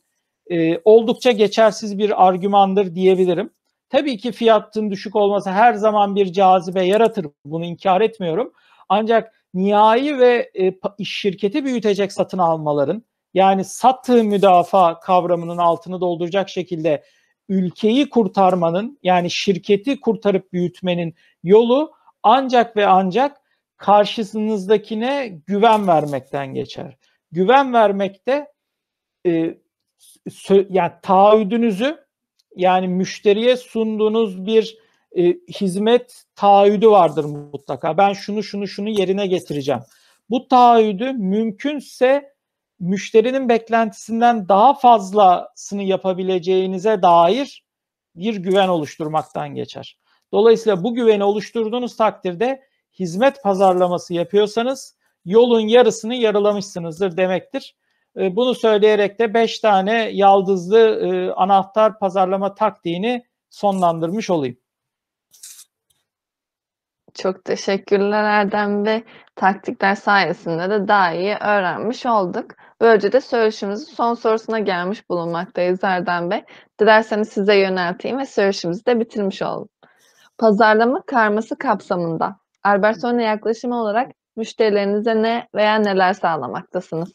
e, oldukça geçersiz bir argümandır diyebilirim. Tabii ki fiyatın düşük olması her zaman bir cazibe yaratır. Bunu inkar etmiyorum. Ancak nihai ve e, şirketi büyütecek satın almaların yani sattığı müdafaa kavramının altını dolduracak şekilde ülkeyi kurtarmanın yani şirketi kurtarıp büyütmenin yolu ancak ve ancak karşısınızdakine güven vermekten geçer. Güven vermekte e, sö, yani taahhüdünüzü yani müşteriye sunduğunuz bir e, hizmet taahhüdü vardır mutlaka. Ben şunu şunu şunu yerine getireceğim. Bu taahhüdü mümkünse müşterinin beklentisinden daha fazlasını yapabileceğinize dair bir güven oluşturmaktan geçer. Dolayısıyla bu güveni oluşturduğunuz takdirde hizmet pazarlaması yapıyorsanız yolun yarısını yarılamışsınızdır demektir. E, bunu söyleyerek de 5 tane yaldızlı e, anahtar pazarlama taktiğini sonlandırmış olayım. Çok teşekkürler Erdem ve taktikler sayesinde de daha iyi öğrenmiş olduk. Böylece de söyleşimizin son sorusuna gelmiş bulunmaktayız Erdem Bey. Dilerseniz size yönelteyim ve söyleşimizi de bitirmiş olalım. Pazarlama karması kapsamında Albertone yaklaşımı olarak müşterilerinize ne veya neler sağlamaktasınız?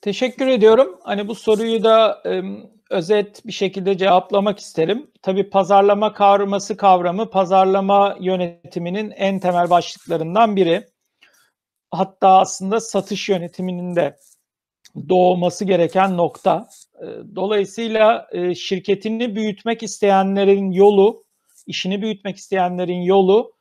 Teşekkür ediyorum. Hani bu soruyu da e, özet bir şekilde cevaplamak isterim. Tabii pazarlama kavraması kavramı pazarlama yönetiminin en temel başlıklarından biri. Hatta aslında satış yönetiminin de doğması gereken nokta. Dolayısıyla şirketini büyütmek isteyenlerin yolu, işini büyütmek isteyenlerin yolu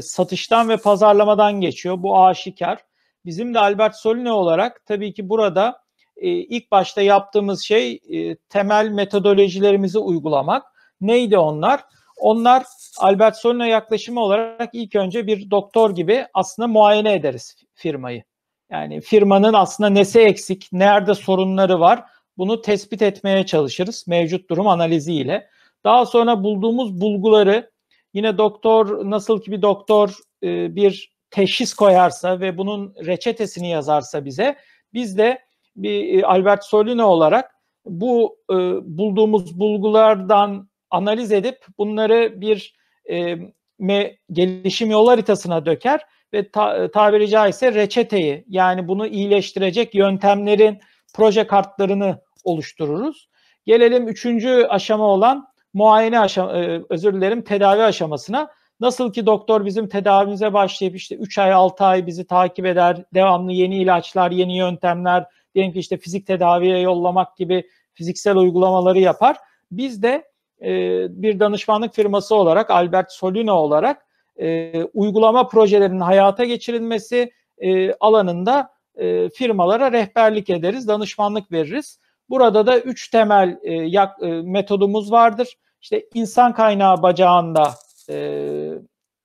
satıştan ve pazarlamadan geçiyor. Bu aşikar. Bizim de Albert Solino olarak tabii ki burada ilk başta yaptığımız şey temel metodolojilerimizi uygulamak. Neydi onlar? Onlar Albert Solino yaklaşımı olarak ilk önce bir doktor gibi aslında muayene ederiz firmayı. Yani firmanın aslında nesi eksik, nerede sorunları var bunu tespit etmeye çalışırız mevcut durum analiziyle. Daha sonra bulduğumuz bulguları yine doktor nasıl ki bir doktor e, bir teşhis koyarsa ve bunun reçetesini yazarsa bize biz de bir e, Albert Solino olarak bu e, bulduğumuz bulgulardan analiz edip bunları bir e, me, gelişim yol haritasına döker ve ta, tabiri caizse reçeteyi yani bunu iyileştirecek yöntemlerin proje kartlarını oluştururuz. Gelelim üçüncü aşama olan muayene aşama, e, özür dilerim tedavi aşamasına. Nasıl ki doktor bizim tedavimize başlayıp işte 3 ay 6 ay bizi takip eder, devamlı yeni ilaçlar, yeni yöntemler, diyelim ki işte fizik tedaviye yollamak gibi fiziksel uygulamaları yapar. Biz de e, bir danışmanlık firması olarak Albert Solino olarak e, uygulama projelerinin hayata geçirilmesi e, alanında e, firmalara rehberlik ederiz, danışmanlık veririz. Burada da üç temel e, yak, e, metodumuz vardır. İşte insan kaynağı bacağında e,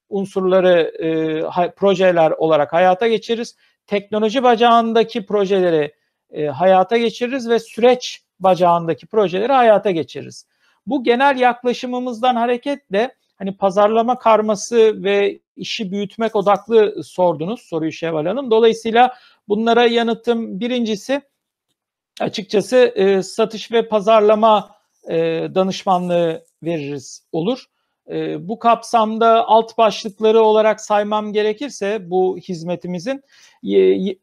unsurları e, ha, projeler olarak hayata geçiririz. Teknoloji bacağındaki projeleri e, hayata geçiririz ve süreç bacağındaki projeleri hayata geçiririz. Bu genel yaklaşımımızdan hareketle hani pazarlama karması ve işi büyütmek odaklı sordunuz soruyu Şevval Hanım. Dolayısıyla bunlara yanıtım birincisi açıkçası e, satış ve pazarlama e, danışmanlığı veririz olur. E, bu kapsamda alt başlıkları olarak saymam gerekirse bu hizmetimizin e,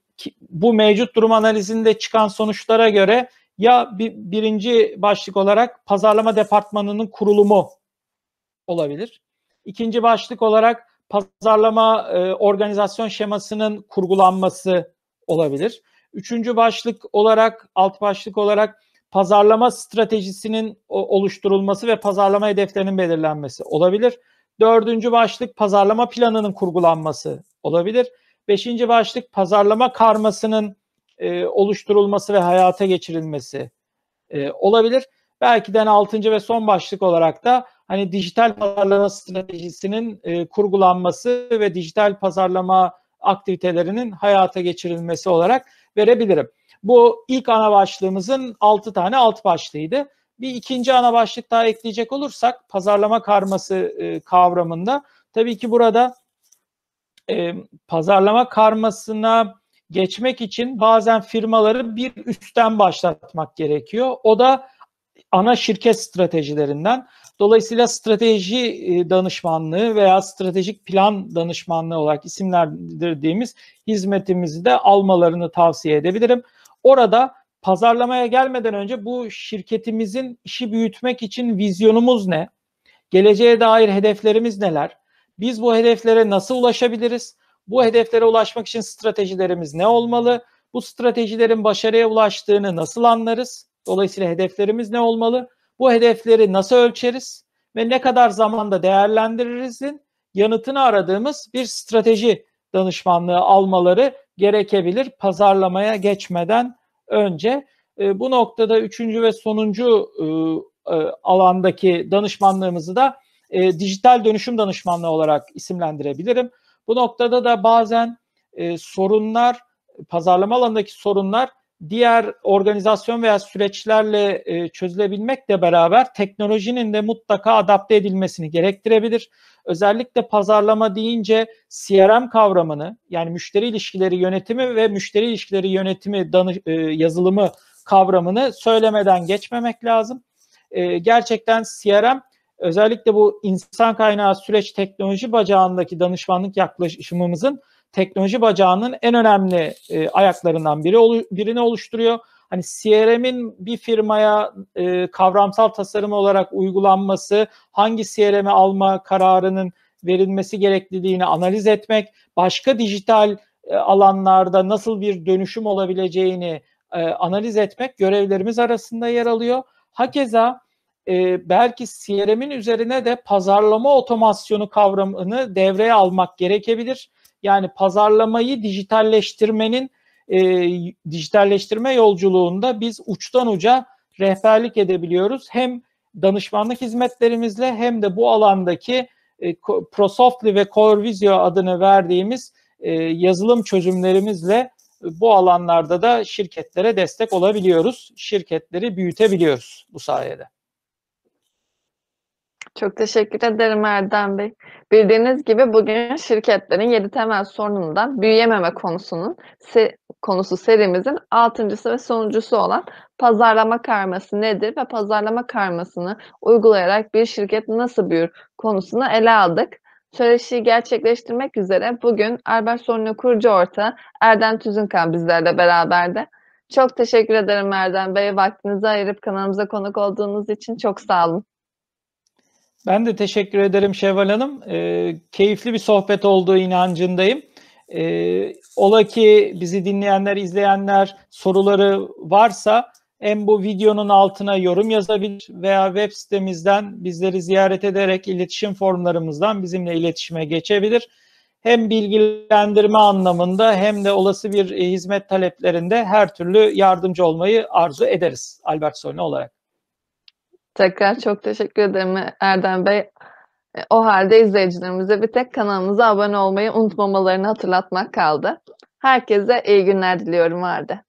bu mevcut durum analizinde çıkan sonuçlara göre ya bir, birinci başlık olarak pazarlama departmanının kurulumu olabilir. İkinci başlık olarak pazarlama e, organizasyon şemasının kurgulanması olabilir. Üçüncü başlık olarak, alt başlık olarak pazarlama stratejisinin oluşturulması ve pazarlama hedeflerinin belirlenmesi olabilir. Dördüncü başlık pazarlama planının kurgulanması olabilir. Beşinci başlık pazarlama karmasının e, oluşturulması ve hayata geçirilmesi e, olabilir. Belki de altıncı ve son başlık olarak da hani dijital pazarlama stratejisinin e, kurgulanması ve dijital pazarlama aktivitelerinin hayata geçirilmesi olarak verebilirim. Bu ilk ana başlığımızın 6 tane alt başlığıydı. Bir ikinci ana başlık daha ekleyecek olursak pazarlama karması e, kavramında tabii ki burada e, pazarlama karmasına geçmek için bazen firmaları bir üstten başlatmak gerekiyor. O da ana şirket stratejilerinden. Dolayısıyla strateji e, danışmanlığı veya stratejik plan danışmanlığı olarak isimlendirdiğimiz hizmetimizi de almalarını tavsiye edebilirim. Orada pazarlamaya gelmeden önce bu şirketimizin işi büyütmek için vizyonumuz ne? Geleceğe dair hedeflerimiz neler? Biz bu hedeflere nasıl ulaşabiliriz? Bu hedeflere ulaşmak için stratejilerimiz ne olmalı? Bu stratejilerin başarıya ulaştığını nasıl anlarız? Dolayısıyla hedeflerimiz ne olmalı? Bu hedefleri nasıl ölçeriz ve ne kadar zamanda değerlendiririzin yanıtını aradığımız bir strateji danışmanlığı almaları gerekebilir pazarlamaya geçmeden önce. E, bu noktada üçüncü ve sonuncu e, e, alandaki danışmanlığımızı da e, dijital dönüşüm danışmanlığı olarak isimlendirebilirim. Bu noktada da bazen e, sorunlar, pazarlama alanındaki sorunlar diğer organizasyon veya süreçlerle e, çözülebilmekle beraber teknolojinin de mutlaka adapte edilmesini gerektirebilir. Özellikle pazarlama deyince CRM kavramını yani müşteri ilişkileri yönetimi ve müşteri ilişkileri yönetimi danış, e, yazılımı kavramını söylemeden geçmemek lazım. E, gerçekten CRM özellikle bu insan kaynağı süreç teknoloji bacağındaki danışmanlık yaklaşımımızın teknoloji bacağının en önemli e, ayaklarından biri birini oluşturuyor. Hani CRM'in bir firmaya e, kavramsal tasarım olarak uygulanması, hangi CRM'i alma kararının verilmesi gerekliliğini analiz etmek, başka dijital e, alanlarda nasıl bir dönüşüm olabileceğini e, analiz etmek görevlerimiz arasında yer alıyor. Hakeza e, belki CRM'in üzerine de pazarlama otomasyonu kavramını devreye almak gerekebilir. Yani pazarlamayı dijitalleştirmenin e, dijitalleştirme yolculuğunda biz uçtan uca rehberlik edebiliyoruz. Hem danışmanlık hizmetlerimizle hem de bu alandaki e, ProSoftly ve CoreVisio adını verdiğimiz e, yazılım çözümlerimizle bu alanlarda da şirketlere destek olabiliyoruz. Şirketleri büyütebiliyoruz bu sayede. Çok teşekkür ederim Erdem Bey. Bildiğiniz gibi bugün şirketlerin 7 temel sorunundan büyüyememe konusunun se konusu serimizin altıncısı ve sonuncusu olan pazarlama karması nedir ve pazarlama karmasını uygulayarak bir şirket nasıl büyür konusunu ele aldık. Söyleşiyi gerçekleştirmek üzere bugün Albert Sorunlu kurucu ortağı Erdem Tüzünkan bizlerle beraberdi. Çok teşekkür ederim Erdem Bey. Vaktinizi ayırıp kanalımıza konuk olduğunuz için çok sağ olun. Ben de teşekkür ederim Şevval Hanım. E, keyifli bir sohbet olduğu inancındayım. E, ola ki bizi dinleyenler, izleyenler soruları varsa hem bu videonun altına yorum yazabilir veya web sitemizden bizleri ziyaret ederek iletişim formlarımızdan bizimle iletişime geçebilir. Hem bilgilendirme anlamında hem de olası bir hizmet taleplerinde her türlü yardımcı olmayı arzu ederiz Albert Solne olarak. Tekrar çok teşekkür ederim Erdem Bey. E, o halde izleyicilerimize bir tek kanalımıza abone olmayı unutmamalarını hatırlatmak kaldı. Herkese iyi günler diliyorum halde.